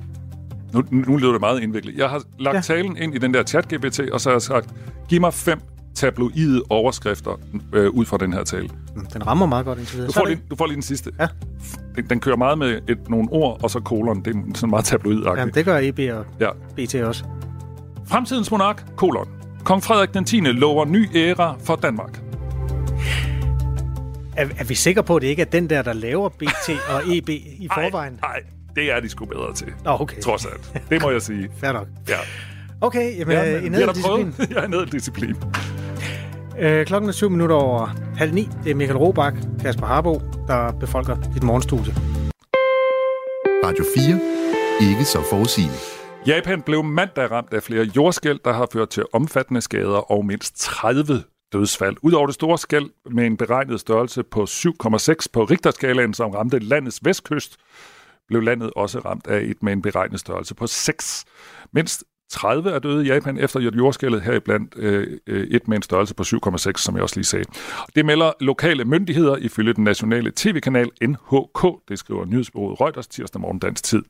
Nu, nu lyder det meget indviklet. Jeg har lagt Ja. talen ind i den der chat-GPT, og så har jeg sagt, giv mig fem tabloide overskrifter øh, ud fra den her tale. Den rammer meget godt indtil videre. Du får, lige, du får lige den sidste. Ja. Den, den kører meget med et, nogle ord, og så kolon. Det er sådan meget tabloid Jamen, det gør EB og Ja. BT også. Fremtidens monark, kolon. Kong Frederik den 10. lover ny æra for Danmark. Er, er vi sikre på, at det ikke er den der, der laver BT og EB i forvejen? Nej, det er de sgu bedre til. Nå, okay. Trods alt. Det må jeg sige. Fair nok. Ja. Okay, jamen, ja, ja, men en disciplin. Jeg er nede disciplin. Øh, klokken er syv minutter over halv ni. Det er Michael Robach, Kasper Harbo, der befolker dit morgenstudie. Radio 4. Ikke så forudsigende. Japan blev mandag ramt af flere jordskæld, der har ført til omfattende skader og mindst 30 dødsfald. Udover det store skæld med en beregnet størrelse på 7,6 på Richterskalaen, som ramte landets vestkyst, blev landet også ramt af et med en beregnet størrelse på 6. Mindst 30 er døde i Japan efter jordskældet, heriblandt øh, øh et med en størrelse på 7,6, som jeg også lige sagde. Det melder lokale myndigheder ifølge den nationale tv-kanal NHK, det skriver nyhedsbureauet Reuters tirsdag morgen dansk tid.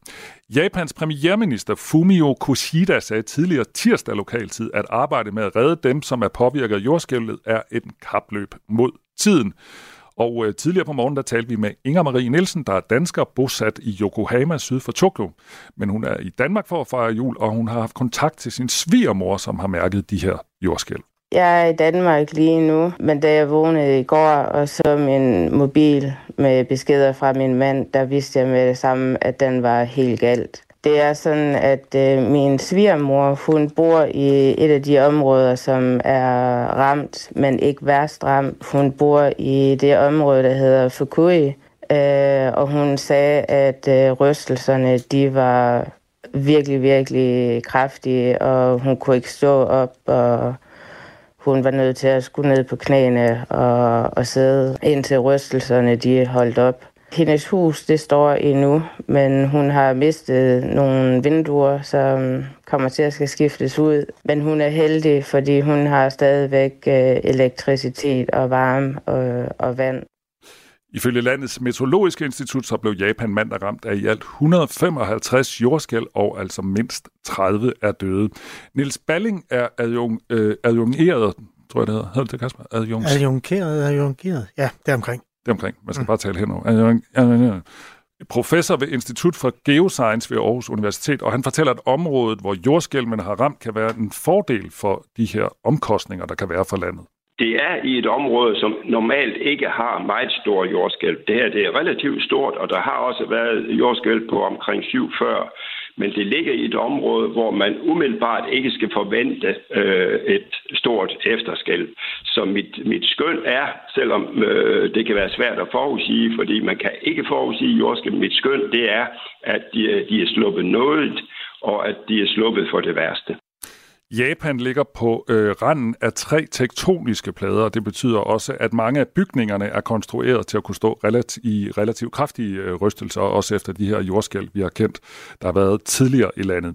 Japans premierminister Fumio Kishida sagde tidligere tirsdag lokaltid, at arbejde med at redde dem, som er påvirket af jordskælvet, er et kapløb mod tiden. Og øh, tidligere på morgen, der talte vi med Inger Marie Nielsen, der er dansker bosat i Yokohama syd for Tokyo. Men hun er i Danmark for at fejre jul, og hun har haft kontakt til sin svigermor, som har mærket de her jordskæl. Jeg er i Danmark lige nu, men da jeg vågnede i går og så min mobil med beskeder fra min mand, der vidste jeg med det samme, at den var helt galt. Det er sådan, at øh, min svigermor, hun bor i et af de områder, som er ramt, men ikke værst ramt. Hun bor i det område, der hedder Fukui, øh, og hun sagde, at øh, rystelserne, de var virkelig, virkelig kraftige, og hun kunne ikke stå op, og hun var nødt til at skulle ned på knæene og, og sidde, indtil rystelserne de holdt op. Hendes hus, det står endnu, men hun har mistet nogle vinduer, som kommer til at skal skiftes ud. Men hun er heldig, fordi hun har stadigvæk øh, elektricitet og varme og, og vand. Ifølge landets meteorologiske institut, så blev Japan mandag ramt af i alt 155 jordskæld, og altså mindst 30 er døde. Niels Balling er adjung, øh, adjungeret, tror jeg det hedder. Hedder det, Kasper? Adjungs. Adjunkeret, adjunkeret. Ja, det er omkring. Det er omkring. Man skal mm. bare tale henover. Professor ved Institut for Geoscience ved Aarhus Universitet, og han fortæller, at området, hvor jordskælvene har ramt, kan være en fordel for de her omkostninger, der kan være for landet. det er i et område, som normalt ikke har meget stor jordskælv. Det her det er relativt stort, og der har også været jordskælv på omkring 7 før. Men det ligger i et område, hvor man umiddelbart ikke skal forvente øh, et stort efterskælv. Så mit, mit skøn er, selvom øh, det kan være svært at forudsige, fordi man kan ikke forudsige jordskælv, mit skøn det er, at de, de er sluppet noget, og at de er sluppet for det værste. Japan ligger på øh, randen af tre tektoniske plader, og det betyder også, at mange af bygningerne er konstrueret til at kunne stå relativ, i relativt kraftige øh, rystelser, også efter de her jordskælv, vi har kendt, der har været tidligere i landet.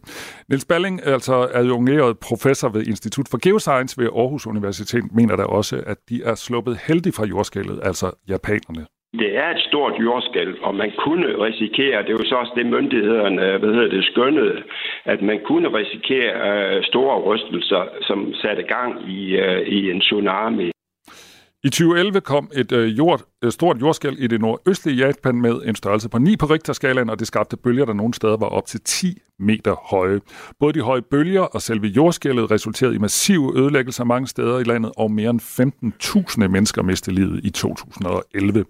Nils Balling, altså adjungeret professor ved Institut for Geoscience ved Aarhus Universitet, mener da også, at de er sluppet heldigt fra jordskælvet, altså japanerne. Det er et stort jordskælv, og man kunne risikere, det er jo så også det myndighederne øh, hvad hedder det, skønnede, at man kunne risikere øh, store rystelser, som satte gang i, øh, i en tsunami. I 2011 kom et øh, jord, Øh, stort jordskælv i det nordøstlige Japan med en størrelse på 9 på Richterskalaen, og det skabte bølger, der nogle steder var op til 10 meter høje. Både de høje bølger og selve jordskælvet resulterede i massive ødelæggelser mange steder i landet, og mere end 15.000 mennesker mistede livet i 2011.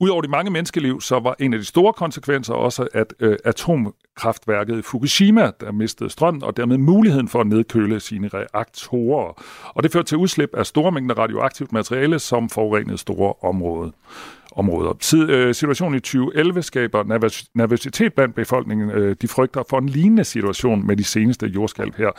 Udover de mange menneskeliv, så var en af de store konsekvenser også, at øh, atomkraftværket i Fukushima, der mistede strøm, og dermed muligheden for at nedkøle sine reaktorer. Og det førte til udslip af store mængder radioaktivt materiale, som forurenede store områder områder. Situationen i 2011 skaber nervøsitet blandt befolkningen. De frygter for en lignende situation med de seneste jordskælv her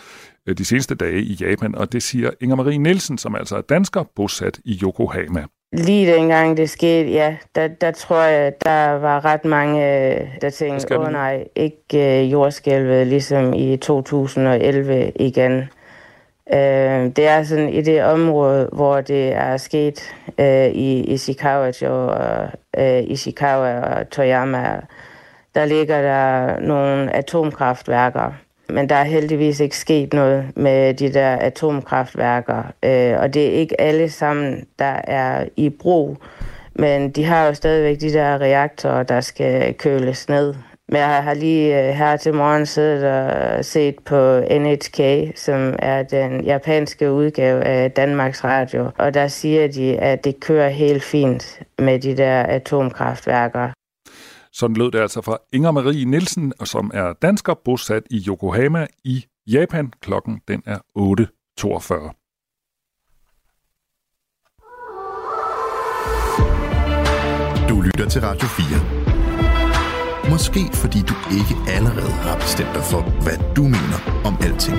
de seneste dage i Japan, og det siger Inger Marie Nielsen, som altså er dansker, bosat i Yokohama. Lige dengang det skete, ja, der, der tror jeg, der var ret mange, der tænkte, åh oh, nej, ikke jordskælvet ligesom i 2011 igen. Øh, det er sådan i det område, hvor det er sket øh, i Ishikawa, og øh, Ishikawa og Toyama. Der ligger der nogle atomkraftværker, men der er heldigvis ikke sket noget med de der atomkraftværker. Øh, og det er ikke alle sammen, der er i brug, men de har jo stadigvæk de der reaktorer, der skal køles ned. Men jeg har lige øh, her til morgen siddet og set på NHK, som er den japanske udgave af Danmarks Radio. Og der siger de, at det kører helt fint med de der atomkraftværker. Sådan lød det altså fra Inger Marie Nielsen, som er dansker bosat i Yokohama i Japan. Klokken den er 8.42. Du lytter til Radio 4. Måske fordi du ikke allerede har bestemt dig for, hvad du mener om alting.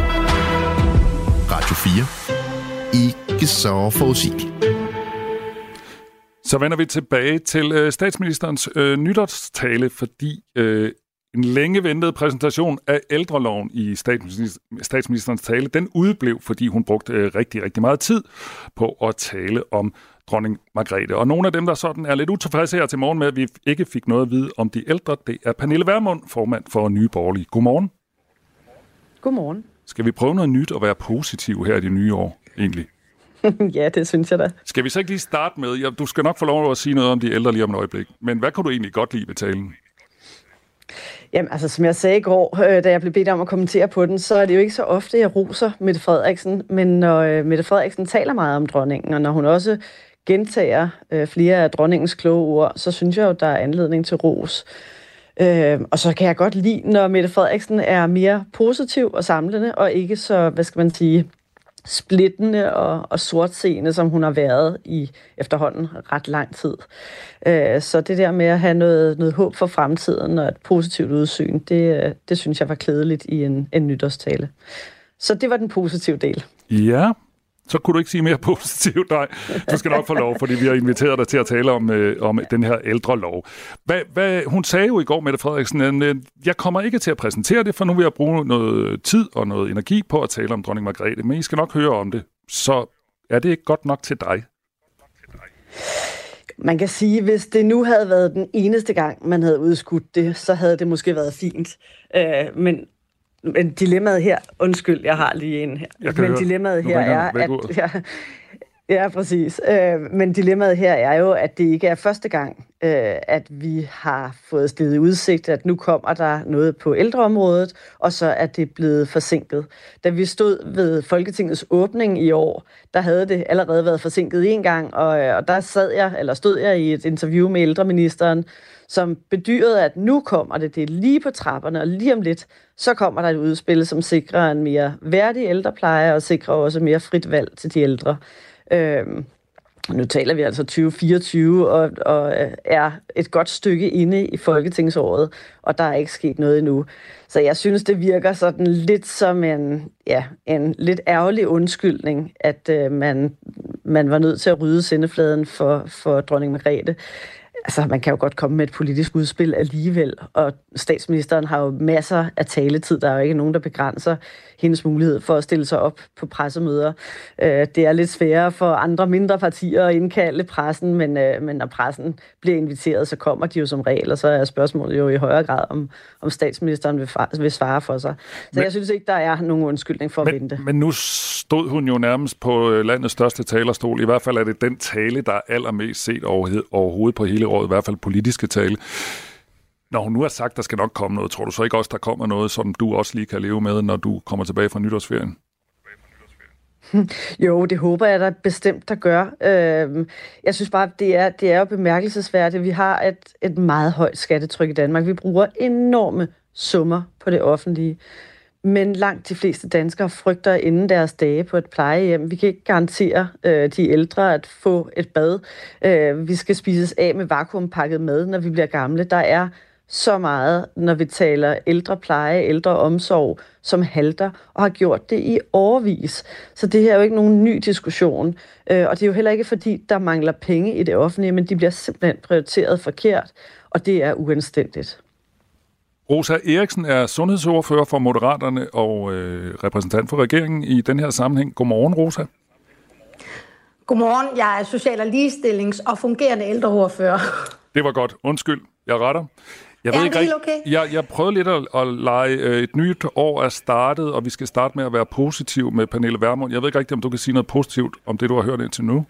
Radio 4. Ikke så forudsigeligt. Så vender vi tilbage til øh, statsministerens øh, nytårstale, fordi øh, en længe ventet præsentation af ældreloven i statsministerens tale, den udeblev, fordi hun brugte øh, rigtig, rigtig meget tid på at tale om dronning Margrethe. Og nogle af dem, der sådan er lidt utilfredse her til morgen med, at vi ikke fik noget at vide om de ældre, det er Pernille Vermund, formand for Nye Borgerlige. Godmorgen. Godmorgen. Skal vi prøve noget nyt og være positiv her i det nye år, egentlig? ja, det synes jeg da. Skal vi så ikke lige starte med, ja, du skal nok få lov at sige noget om de ældre lige om et øjeblik, men hvad kunne du egentlig godt lide ved talen? Jamen, altså, som jeg sagde i går, øh, da jeg blev bedt om at kommentere på den, så er det jo ikke så ofte, jeg roser Mette Frederiksen, men når øh, Mette Frederiksen taler meget om dronningen, og når hun også gentager øh, flere af dronningens kloge ord, så synes jeg jo, der er anledning til ros. Øh, og så kan jeg godt lide, når Mette Frederiksen er mere positiv og samlende, og ikke så, hvad skal man sige, splittende og, og sortseende, som hun har været i efterhånden ret lang tid. Øh, så det der med at have noget, noget håb for fremtiden og et positivt udsyn, det, øh, det synes jeg var klædeligt i en, en nytårstale. Så det var den positive del. Ja, så kunne du ikke sige mere positivt. Nej, du skal nok få lov, fordi vi har inviteret dig til at tale om, øh, om den her ældre lov. Hvad, hvad, hun sagde jo i går, Mette Frederiksen, at øh, jeg kommer ikke til at præsentere det, for nu vil jeg bruge noget tid og noget energi på at tale om dronning Margrethe, men I skal nok høre om det. Så er det ikke godt nok til dig? Man kan sige, hvis det nu havde været den eneste gang, man havde udskudt det, så havde det måske været fint. Øh, men men dilemmaet her, undskyld, jeg har lige en her, men høre. dilemmaet her er, at, ja, Ja, præcis. Øh, men dilemmaet her er jo, at det ikke er første gang, øh, at vi har fået stillet udsigt, at nu kommer der noget på ældreområdet, og så er det blevet forsinket. Da vi stod ved Folketingets åbning i år, der havde det allerede været forsinket en gang, og, øh, og der sad jeg, eller stod jeg i et interview med ældreministeren, som bedyrede, at nu kommer det, det er lige på trapperne, og lige om lidt, så kommer der et udspil, som sikrer en mere værdig ældrepleje, og sikrer også mere frit valg til de ældre. Øhm, nu taler vi altså 2024 og, og øh, er et godt stykke inde i folketingsåret, og der er ikke sket noget endnu. Så jeg synes, det virker sådan lidt som en, ja, en lidt ærgerlig undskyldning, at øh, man, man var nødt til at rydde sendefladen for, for dronning Margrethe altså, man kan jo godt komme med et politisk udspil alligevel, og statsministeren har jo masser af taletid. Der er jo ikke nogen, der begrænser hendes mulighed for at stille sig op på pressemøder. Øh, det er lidt sværere for andre mindre partier at indkalde pressen, men, øh, men når pressen bliver inviteret, så kommer de jo som regel, og så er spørgsmålet jo i højere grad, om, om statsministeren vil, vil svare for sig. Så men, jeg synes ikke, der er nogen undskyldning for men, at vente. Men nu stod hun jo nærmest på øh, landets største talerstol. I hvert fald er det den tale, der er allermest set overhovedet på hele året, i hvert fald politiske tale. Når hun nu har sagt, der skal nok komme noget, tror du så ikke også, der kommer noget, som du også lige kan leve med, når du kommer tilbage fra nytårsferien? Jo, det håber jeg da bestemt, der gør. Øhm, jeg synes bare, det er, det er jo bemærkelsesværdigt. Vi har et, et meget højt skattetryk i Danmark. Vi bruger enorme summer på det offentlige. Men langt de fleste danskere frygter inden deres dage på et plejehjem. Vi kan ikke garantere øh, de ældre at få et bad. Øh, vi skal spises af med vakuumpakket mad, når vi bliver gamle. Der er så meget, når vi taler ældrepleje, ældreomsorg, som halter og har gjort det i årvis. Så det her er jo ikke nogen ny diskussion. Øh, og det er jo heller ikke, fordi der mangler penge i det offentlige, men de bliver simpelthen prioriteret forkert, og det er uanstændigt. Rosa Eriksen er sundhedsordfører for Moderaterne og øh, repræsentant for regeringen i den her sammenhæng. Godmorgen, Rosa. Godmorgen, jeg er social- og ligestillings- og fungerende ældreordfører. Det var godt. Undskyld, jeg retter. Jeg ved ikke, det okay. jeg, jeg prøvede lidt at, at lege øh, et nyt år er startet, og vi skal starte med at være positiv med Pernille Vermund. Jeg ved ikke rigtigt, om du kan sige noget positivt om det, du har hørt indtil nu,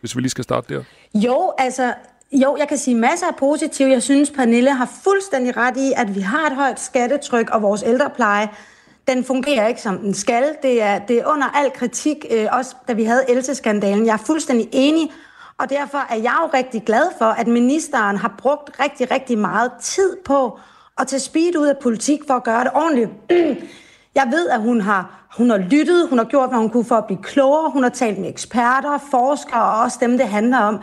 hvis vi lige skal starte der. Jo, altså, jo, jeg kan sige masser af positivt. Jeg synes, Pernille har fuldstændig ret i, at vi har et højt skattetryk, og vores ældrepleje, den fungerer ikke, som den skal. Det er, det er under al kritik, øh, også da vi havde Else-skandalen. Jeg er fuldstændig enig, og derfor er jeg jo rigtig glad for, at ministeren har brugt rigtig, rigtig meget tid på at tage speed ud af politik for at gøre det ordentligt. Jeg ved, at hun har, hun har lyttet, hun har gjort, hvad hun kunne for at blive klogere, hun har talt med eksperter, forskere og også dem, det handler om.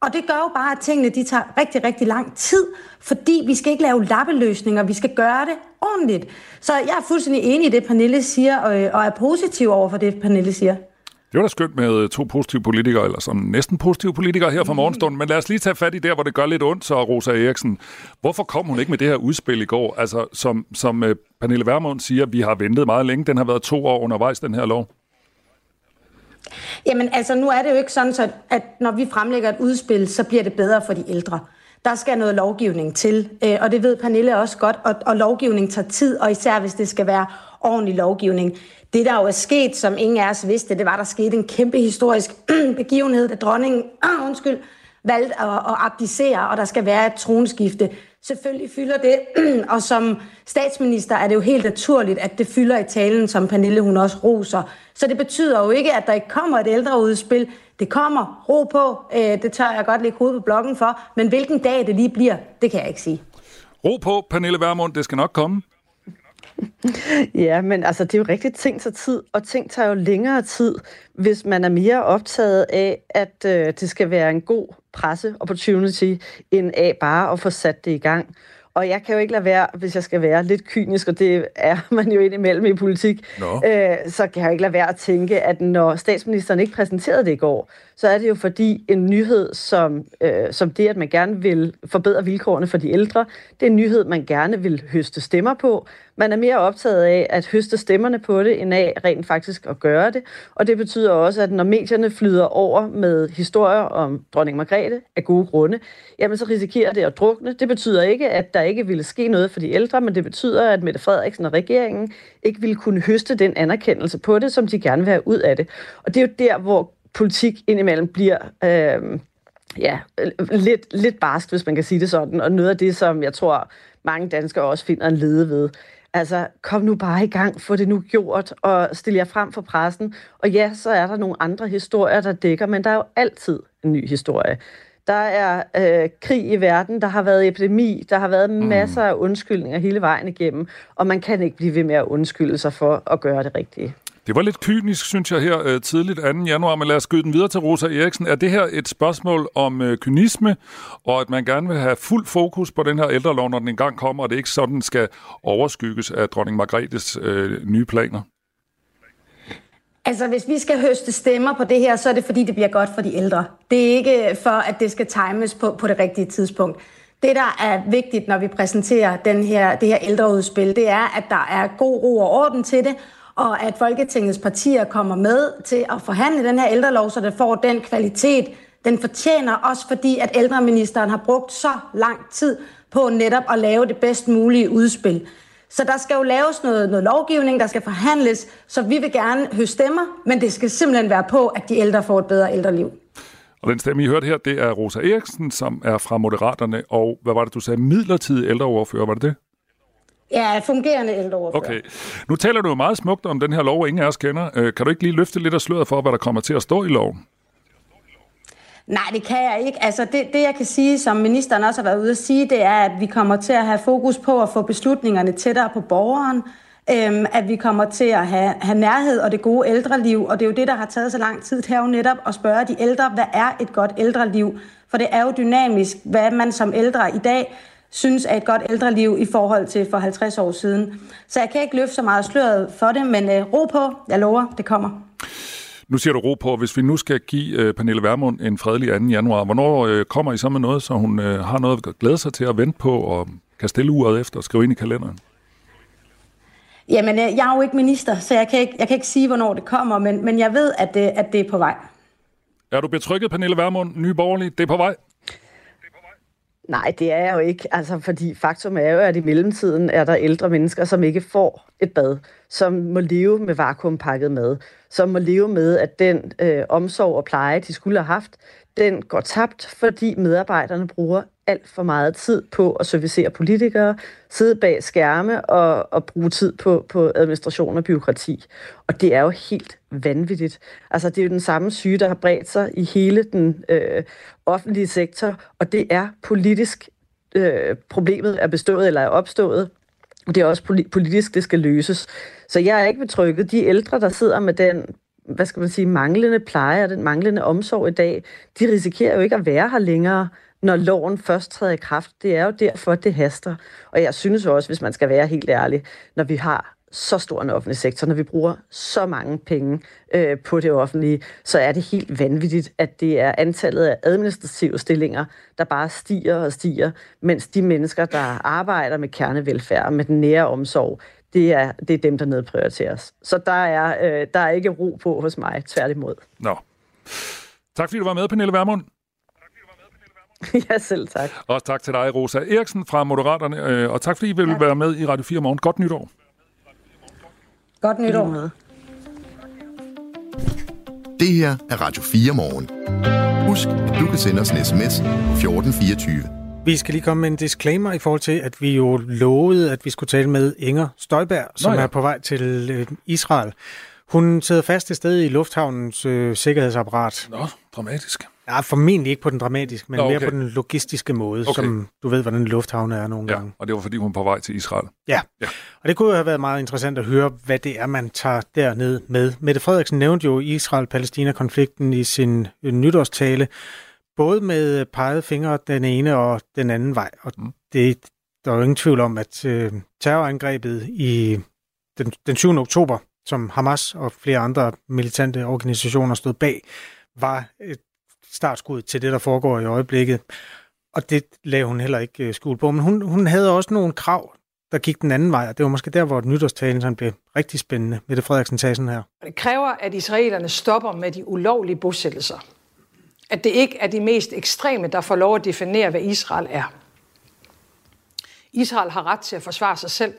Og det gør jo bare, at tingene de tager rigtig, rigtig lang tid, fordi vi skal ikke lave lappeløsninger, vi skal gøre det ordentligt. Så jeg er fuldstændig enig i det, Pernille siger, og er positiv over for det, Pernille siger. Det var da skønt med to positive politikere, eller som næsten positive politikere her fra mm. morgenstunden. Men lad os lige tage fat i der, hvor det gør lidt ondt, så Rosa Eriksen. Hvorfor kom hun ikke med det her udspil i går? Altså, som, som uh, Pernille Vermund siger, vi har ventet meget længe. Den har været to år undervejs, den her lov. Jamen altså, nu er det jo ikke sådan, så at når vi fremlægger et udspil, så bliver det bedre for de ældre. Der skal noget lovgivning til, øh, og det ved Pernille også godt, og, og lovgivning tager tid, og især hvis det skal være ordentlig lovgivning. Det, der jo er sket, som ingen af os vidste, det var, der skete en kæmpe historisk begivenhed, da dronningen uh, undskyld, valgte at, at abdicere, og der skal være et tronskifte. Selvfølgelig fylder det, og som statsminister er det jo helt naturligt, at det fylder i talen, som Pernille hun også roser. Så det betyder jo ikke, at der ikke kommer et ældreudspil. Det kommer. Ro på. Øh, det tør jeg godt lægge hovedet på bloggen for. Men hvilken dag det lige bliver, det kan jeg ikke sige. Ro på, Pernille Vermund. Det skal nok komme. Ja, men altså, det er jo rigtigt, ting tager tid, og ting tager jo længere tid, hvis man er mere optaget af, at øh, det skal være en god presse opportunity, end af bare at få sat det i gang. Og jeg kan jo ikke lade være, hvis jeg skal være lidt kynisk, og det er man jo indimellem i politik, no. øh, så kan jeg jo ikke lade være at tænke, at når statsministeren ikke præsenterede det i går, så er det jo fordi en nyhed som, øh, som det, at man gerne vil forbedre vilkårene for de ældre, det er en nyhed, man gerne vil høste stemmer på. Man er mere optaget af at høste stemmerne på det, end af rent faktisk at gøre det. Og det betyder også, at når medierne flyder over med historier om dronning Margrethe af gode grunde, jamen så risikerer det at drukne. Det betyder ikke, at der ikke ville ske noget for de ældre, men det betyder, at Mette Frederiksen og regeringen ikke ville kunne høste den anerkendelse på det, som de gerne vil have ud af det. Og det er jo der, hvor politik indimellem bliver... Øhm, øh, ja, lidt, lidt barsk, hvis man kan sige det sådan, og noget af det, som jeg tror, mange danskere også finder en lede ved. Altså, kom nu bare i gang, få det nu gjort, og stil jer frem for pressen. Og ja, så er der nogle andre historier, der dækker, men der er jo altid en ny historie. Der er øh, krig i verden, der har været epidemi, der har været mm. masser af undskyldninger hele vejen igennem, og man kan ikke blive ved med at undskylde sig for at gøre det rigtige. Det var lidt kynisk, synes jeg, her øh, tidligt 2. januar, men lad os skyde den videre til Rosa Eriksen. Er det her et spørgsmål om øh, kynisme, og at man gerne vil have fuld fokus på den her ældrelov, når den engang kommer, og det ikke sådan skal overskygges af dronning Margrethes øh, nye planer? Altså, hvis vi skal høste stemmer på det her, så er det fordi, det bliver godt for de ældre. Det er ikke for, at det skal times på, på det rigtige tidspunkt. Det, der er vigtigt, når vi præsenterer den her, det her ældreudspil, det er, at der er god ro og orden til det, og at Folketingets partier kommer med til at forhandle den her ældrelov, så det får den kvalitet, den fortjener, også fordi at ældreministeren har brugt så lang tid på netop at lave det bedst mulige udspil. Så der skal jo laves noget, noget lovgivning, der skal forhandles, så vi vil gerne høre stemmer, men det skal simpelthen være på, at de ældre får et bedre ældreliv. Og den stemme, I hørte her, det er Rosa Eriksen, som er fra Moderaterne, og hvad var det, du sagde? Midlertidig ældreoverfører, var det det? Ja, fungerende ældreoverfører. Okay. Nu taler du jo meget smukt om den her lov, ingen af os kender. Øh, kan du ikke lige løfte lidt af sløret for, hvad der kommer til at stå i loven? Nej, det kan jeg ikke. Altså det, det, jeg kan sige, som ministeren også har været ude at sige, det er, at vi kommer til at have fokus på at få beslutningerne tættere på borgeren, øhm, at vi kommer til at have, have nærhed og det gode ældreliv, og det er jo det, der har taget så lang tid her jo netop at spørge de ældre, hvad er et godt ældreliv? For det er jo dynamisk, hvad man som ældre i dag synes er et godt ældreliv i forhold til for 50 år siden. Så jeg kan ikke løfte så meget sløret for det, men øh, ro på, jeg lover, det kommer. Nu siger du ro på, hvis vi nu skal give øh, Pernille Vermund en fredelig 2. januar, hvornår øh, kommer I så med noget, så hun øh, har noget at glæde sig til at vente på, og kan stille uret efter og skrive ind i kalenderen? Jamen, øh, jeg er jo ikke minister, så jeg kan ikke, jeg kan ikke sige, hvornår det kommer, men, men jeg ved, at det, at det er på vej. Er du betrykket, Pernille Vermund, Nye Borgerlige? Det er på vej? Nej, det er jeg jo ikke. Altså, fordi faktum er jo, at i mellemtiden er der ældre mennesker, som ikke får et bad, som må leve med vakuumpakket mad, som må leve med, at den øh, omsorg og pleje, de skulle have haft, den går tabt, fordi medarbejderne bruger alt for meget tid på at servicere politikere, sidde bag skærme og, og bruge tid på, på administration og byråkrati. Og det er jo helt vanvittigt. Altså, det er jo den samme syge, der har bredt sig i hele den øh, offentlige sektor, og det er politisk øh, problemet er bestået eller er opstået. Og det er også politisk, det skal løses. Så jeg er ikke betrykket. De ældre, der sidder med den hvad skal man sige, manglende pleje og den manglende omsorg i dag, de risikerer jo ikke at være her længere, når loven først træder i kraft. Det er jo derfor, det haster. Og jeg synes også, hvis man skal være helt ærlig, når vi har så stor en offentlig sektor, når vi bruger så mange penge øh, på det offentlige, så er det helt vanvittigt, at det er antallet af administrative stillinger, der bare stiger og stiger, mens de mennesker, der arbejder med kernevelfærd, med den nære omsorg, det er, det er dem, der nedprioriteres. Så der er, øh, der er ikke ro på hos mig, tværtimod. Nå. Tak fordi du var med, Pernille Vermund. ja, selv tak. Og tak til dig, Rosa Eriksen fra Moderaterne. Øh, og tak fordi I vil ja. være med i Radio 4 morgen. Godt nytår. Godt nytår. Det her er Radio 4 morgen. Husk, at du kan sende os en sms 1424. Vi skal lige komme med en disclaimer i forhold til, at vi jo lovede, at vi skulle tale med Inger Støjberg, som Nå ja. er på vej til øh, Israel. Hun sidder fast et sted i lufthavnens øh, sikkerhedsapparat. Nå, dramatisk. Ja, formentlig ikke på den dramatiske, men Nå, okay. mere på den logistiske måde, okay. som du ved, hvordan lufthavn er nogle ja, gange. og det var fordi, hun er på vej til Israel. Ja. ja, og det kunne jo have været meget interessant at høre, hvad det er, man tager derned med. Mette Frederiksen nævnte jo Israel-Palæstina-konflikten i sin øh, nytårstale, både med peget fingre den ene og den anden vej. Og mm. det, der er jo ingen tvivl om, at øh, terrorangrebet i den, den 7. oktober, som Hamas og flere andre militante organisationer stod bag, var et startskud til det, der foregår i øjeblikket. Og det lavede hun heller ikke øh, på. Men hun, hun havde også nogle krav, der gik den anden vej, og det var måske der, hvor nytårstalen sådan blev rigtig spændende. Mette Frederiksen sagde sådan her. Det kræver, at israelerne stopper med de ulovlige bosættelser at det ikke er de mest ekstreme, der får lov at definere, hvad Israel er. Israel har ret til at forsvare sig selv,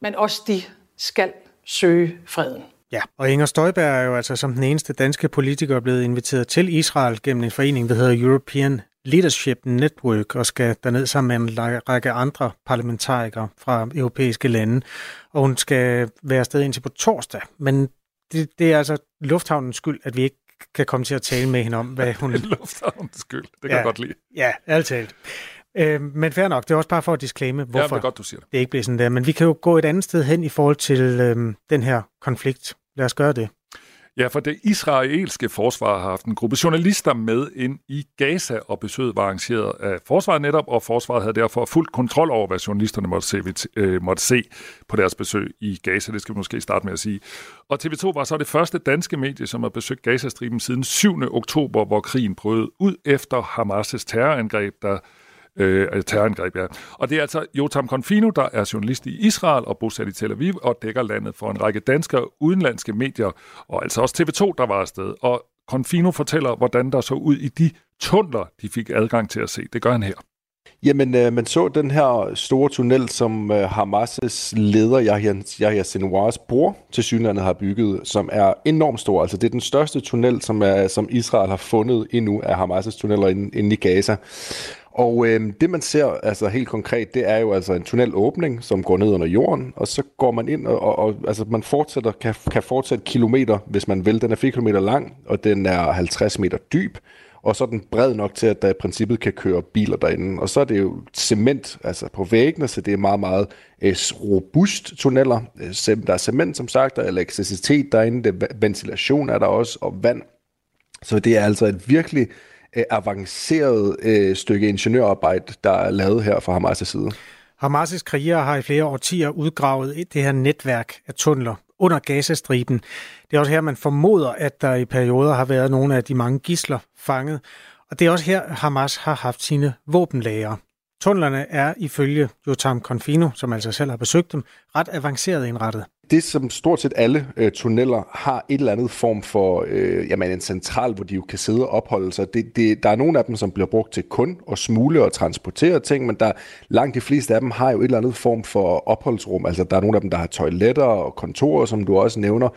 men også de skal søge freden. Ja, og Inger Støjberg er jo altså som den eneste danske politiker blevet inviteret til Israel gennem en forening, der hedder European Leadership Network, og skal derned sammen med en række andre parlamentarikere fra europæiske lande. Og hun skal være afsted indtil på torsdag. Men det, det er altså lufthavnens skyld, at vi ikke kan komme til at tale med hende om, hvad hun... lufthavnens skyld, det kan ja, jeg godt lide. Ja, altid. Øh, men fair nok, det er også bare for at disclaime, hvorfor ja, det, er godt, du siger det. det ikke bliver sådan der. Men vi kan jo gå et andet sted hen i forhold til øh, den her konflikt. Lad os gøre det. Ja, for det israelske forsvar har haft en gruppe journalister med ind i Gaza, og besøget var arrangeret af forsvaret netop, og forsvaret havde derfor fuldt kontrol over, hvad journalisterne måtte se, øh, måtte se på deres besøg i Gaza. Det skal vi måske starte med at sige. Og TV2 var så det første danske medie, som har besøgt Gazastriben siden 7. oktober, hvor krigen brød ud efter Hamas' terrorangreb, der øh, terrorangreb, ja. Og det er altså Jotam Confino, der er journalist i Israel og bosat i Tel Aviv og dækker landet for en række danske og udenlandske medier, og altså også TV2, der var afsted. Og Confino fortæller, hvordan der så ud i de tunneler, de fik adgang til at se. Det gør han her. Jamen, øh, man så den her store tunnel, som øh, Hamas' leder, Yahya, Yahya Sinwars bror til synlandet har bygget, som er enormt stor. Altså, det er den største tunnel, som, er, som Israel har fundet endnu af Hamas' tunneller inde, inde i Gaza. Og øh, det man ser altså helt konkret, det er jo altså en tunnelåbning, som går ned under jorden, og så går man ind, og, og, og altså man fortsætter, kan, kan fortsætte kilometer, hvis man vil. Den er 4 km lang, og den er 50 meter dyb, og så er den bred nok til, at der i princippet kan køre biler derinde. Og så er det jo cement altså på væggene, så det er meget, meget øh, robust tunneller. Øh, der er cement, som sagt, der er elektricitet derinde, det, ventilation er der også, og vand. Så det er altså et virkelig øh, avanceret øh, stykke ingeniørarbejde, der er lavet her fra Hamas' side. Hamas' krigere har i flere årtier udgravet det her netværk af tunneler under Gazastriben. Det er også her, man formoder, at der i perioder har været nogle af de mange gisler fanget. Og det er også her, Hamas har haft sine våbenlager. Tunnelerne er ifølge Jotam Confino, som altså selv har besøgt dem, ret avanceret indrettet det, som stort set alle øh, tunneller har et eller andet form for øh, jamen, en central, hvor de jo kan sidde og opholde sig. Det, det, der er nogle af dem, som bliver brugt til kun at smule og transportere ting, men der, langt de fleste af dem har jo et eller andet form for opholdsrum. Altså, der er nogle af dem, der har toiletter og kontorer, som du også nævner.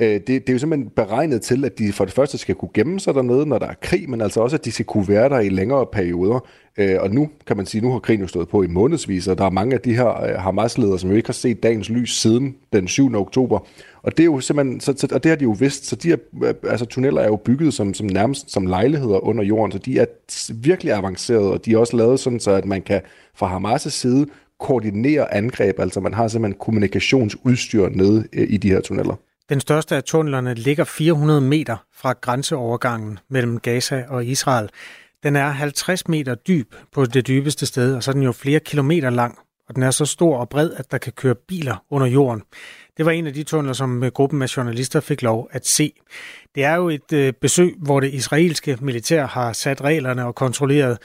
Øh, det, det er jo simpelthen beregnet til, at de for det første skal kunne gemme sig dernede, når der er krig, men altså også, at de skal kunne være der i længere perioder. Øh, og nu kan man sige, nu har krigen jo stået på i månedsvis, og der er mange af de her øh, Hamas-ledere, som jo ikke har set dagens lys siden den 7. oktober. Og det er jo simpelthen, så, så, og det har de jo vidst, så de her, øh, altså tunneller er jo bygget som, som nærmest som lejligheder under jorden, så de er virkelig avancerede, og de er også lavet sådan, så at man kan fra Hamas' side koordinere angreb, altså man har simpelthen kommunikationsudstyr nede øh, i de her tunneller. Den største af tunnelerne ligger 400 meter fra grænseovergangen mellem Gaza og Israel. Den er 50 meter dyb på det dybeste sted, og så er den jo flere kilometer lang, og den er så stor og bred, at der kan køre biler under jorden. Det var en af de tunneler, som øh, gruppen af journalister fik lov at se. Det er jo et øh, besøg, hvor det israelske militær har sat reglerne og kontrolleret,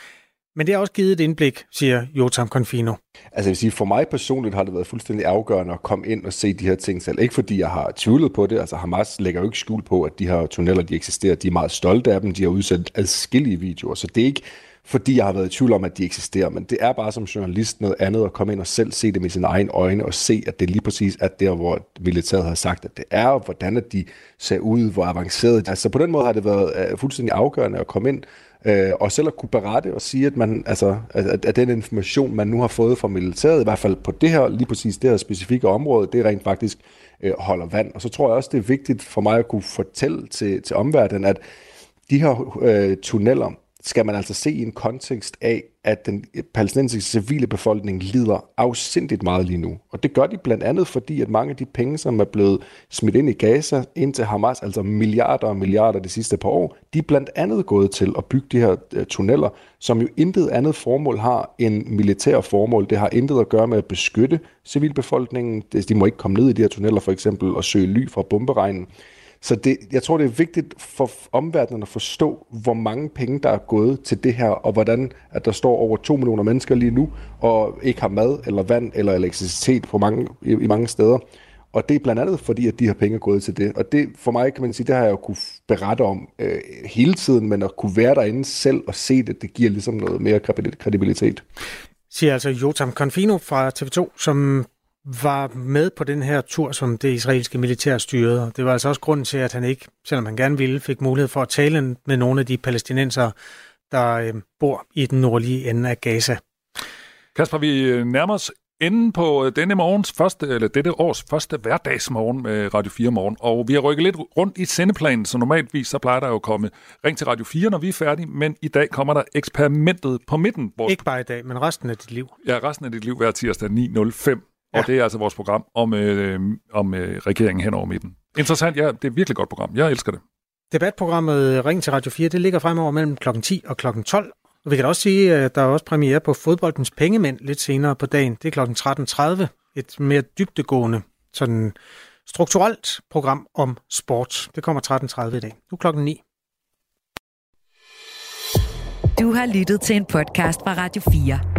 men det har også givet et indblik, siger Jotam Confino. Altså jeg vil sige, for mig personligt har det været fuldstændig afgørende at komme ind og se de her ting selv. Ikke fordi jeg har tvivlet på det. Altså Hamas lægger jo ikke skjul på, at de her tunneller, de eksisterer. De er meget stolte af dem. De har udsendt adskillige videoer. Så det er ikke fordi jeg har været i tvivl om, at de eksisterer, men det er bare som journalist noget andet at komme ind og selv se det med sine egne øjne og se, at det lige præcis er der, hvor militæret har sagt, at det er, og hvordan at de ser ud, hvor avanceret. Altså på den måde har det været uh, fuldstændig afgørende at komme ind øh, og selv at kunne berette og sige, at, man, altså, at, at den information, man nu har fået fra militæret, i hvert fald på det her, lige præcis det her specifikke område, det rent faktisk øh, holder vand. Og så tror jeg også, det er vigtigt for mig at kunne fortælle til, til omverdenen, at de her øh, tunneller, skal man altså se i en kontekst af, at den palæstinensiske civile befolkning lider afsindigt meget lige nu. Og det gør de blandt andet, fordi at mange af de penge, som er blevet smidt ind i Gaza, ind til Hamas, altså milliarder og milliarder de sidste par år, de er blandt andet gået til at bygge de her øh, tunneller, som jo intet andet formål har end militær formål. Det har intet at gøre med at beskytte civilbefolkningen. De må ikke komme ned i de her tunneller for eksempel og søge ly fra bomberegnen. Så det, jeg tror, det er vigtigt for omverdenen at forstå, hvor mange penge, der er gået til det her, og hvordan at der står over 2 millioner mennesker lige nu, og ikke har mad, eller vand, eller elektricitet på mange, i, i mange steder. Og det er blandt andet fordi, at de her penge er gået til det. Og det for mig kan man sige, det har jeg jo kunne berette om øh, hele tiden, men at kunne være derinde selv og se det, det giver ligesom noget mere kredibilitet. Siger altså Jotam Confino fra TV2, som var med på den her tur, som det israelske militær styrede. Det var altså også grunden til, at han ikke, selvom han gerne ville, fik mulighed for at tale med nogle af de palæstinenser, der øh, bor i den nordlige ende af Gaza. Kasper, vi øh, nærmer os enden på øh, denne morgens første, eller dette års første hverdagsmorgen med Radio 4 morgen. Og vi har rykket lidt rundt i sendeplanen, så normaltvis så plejer der jo at komme ring til Radio 4, når vi er færdige. Men i dag kommer der eksperimentet på midten. Vores... Ikke bare i dag, men resten af dit liv. Ja, resten af dit liv hver tirsdag 9.05. Og det er altså vores program om, øh, om øh, regeringen hen over midten. Interessant, ja, det er et virkelig godt program. Jeg elsker det. Debatprogrammet Ring til Radio 4, det ligger fremover mellem kl. 10 og kl. 12. Og vi kan også sige, at der er også premiere på fodboldens pengemænd lidt senere på dagen. Det er kl. 13.30. Et mere dybtegående, sådan strukturelt program om sport. Det kommer 13.30 i dag. Nu er klokken 9. Du har lyttet til en podcast fra Radio 4.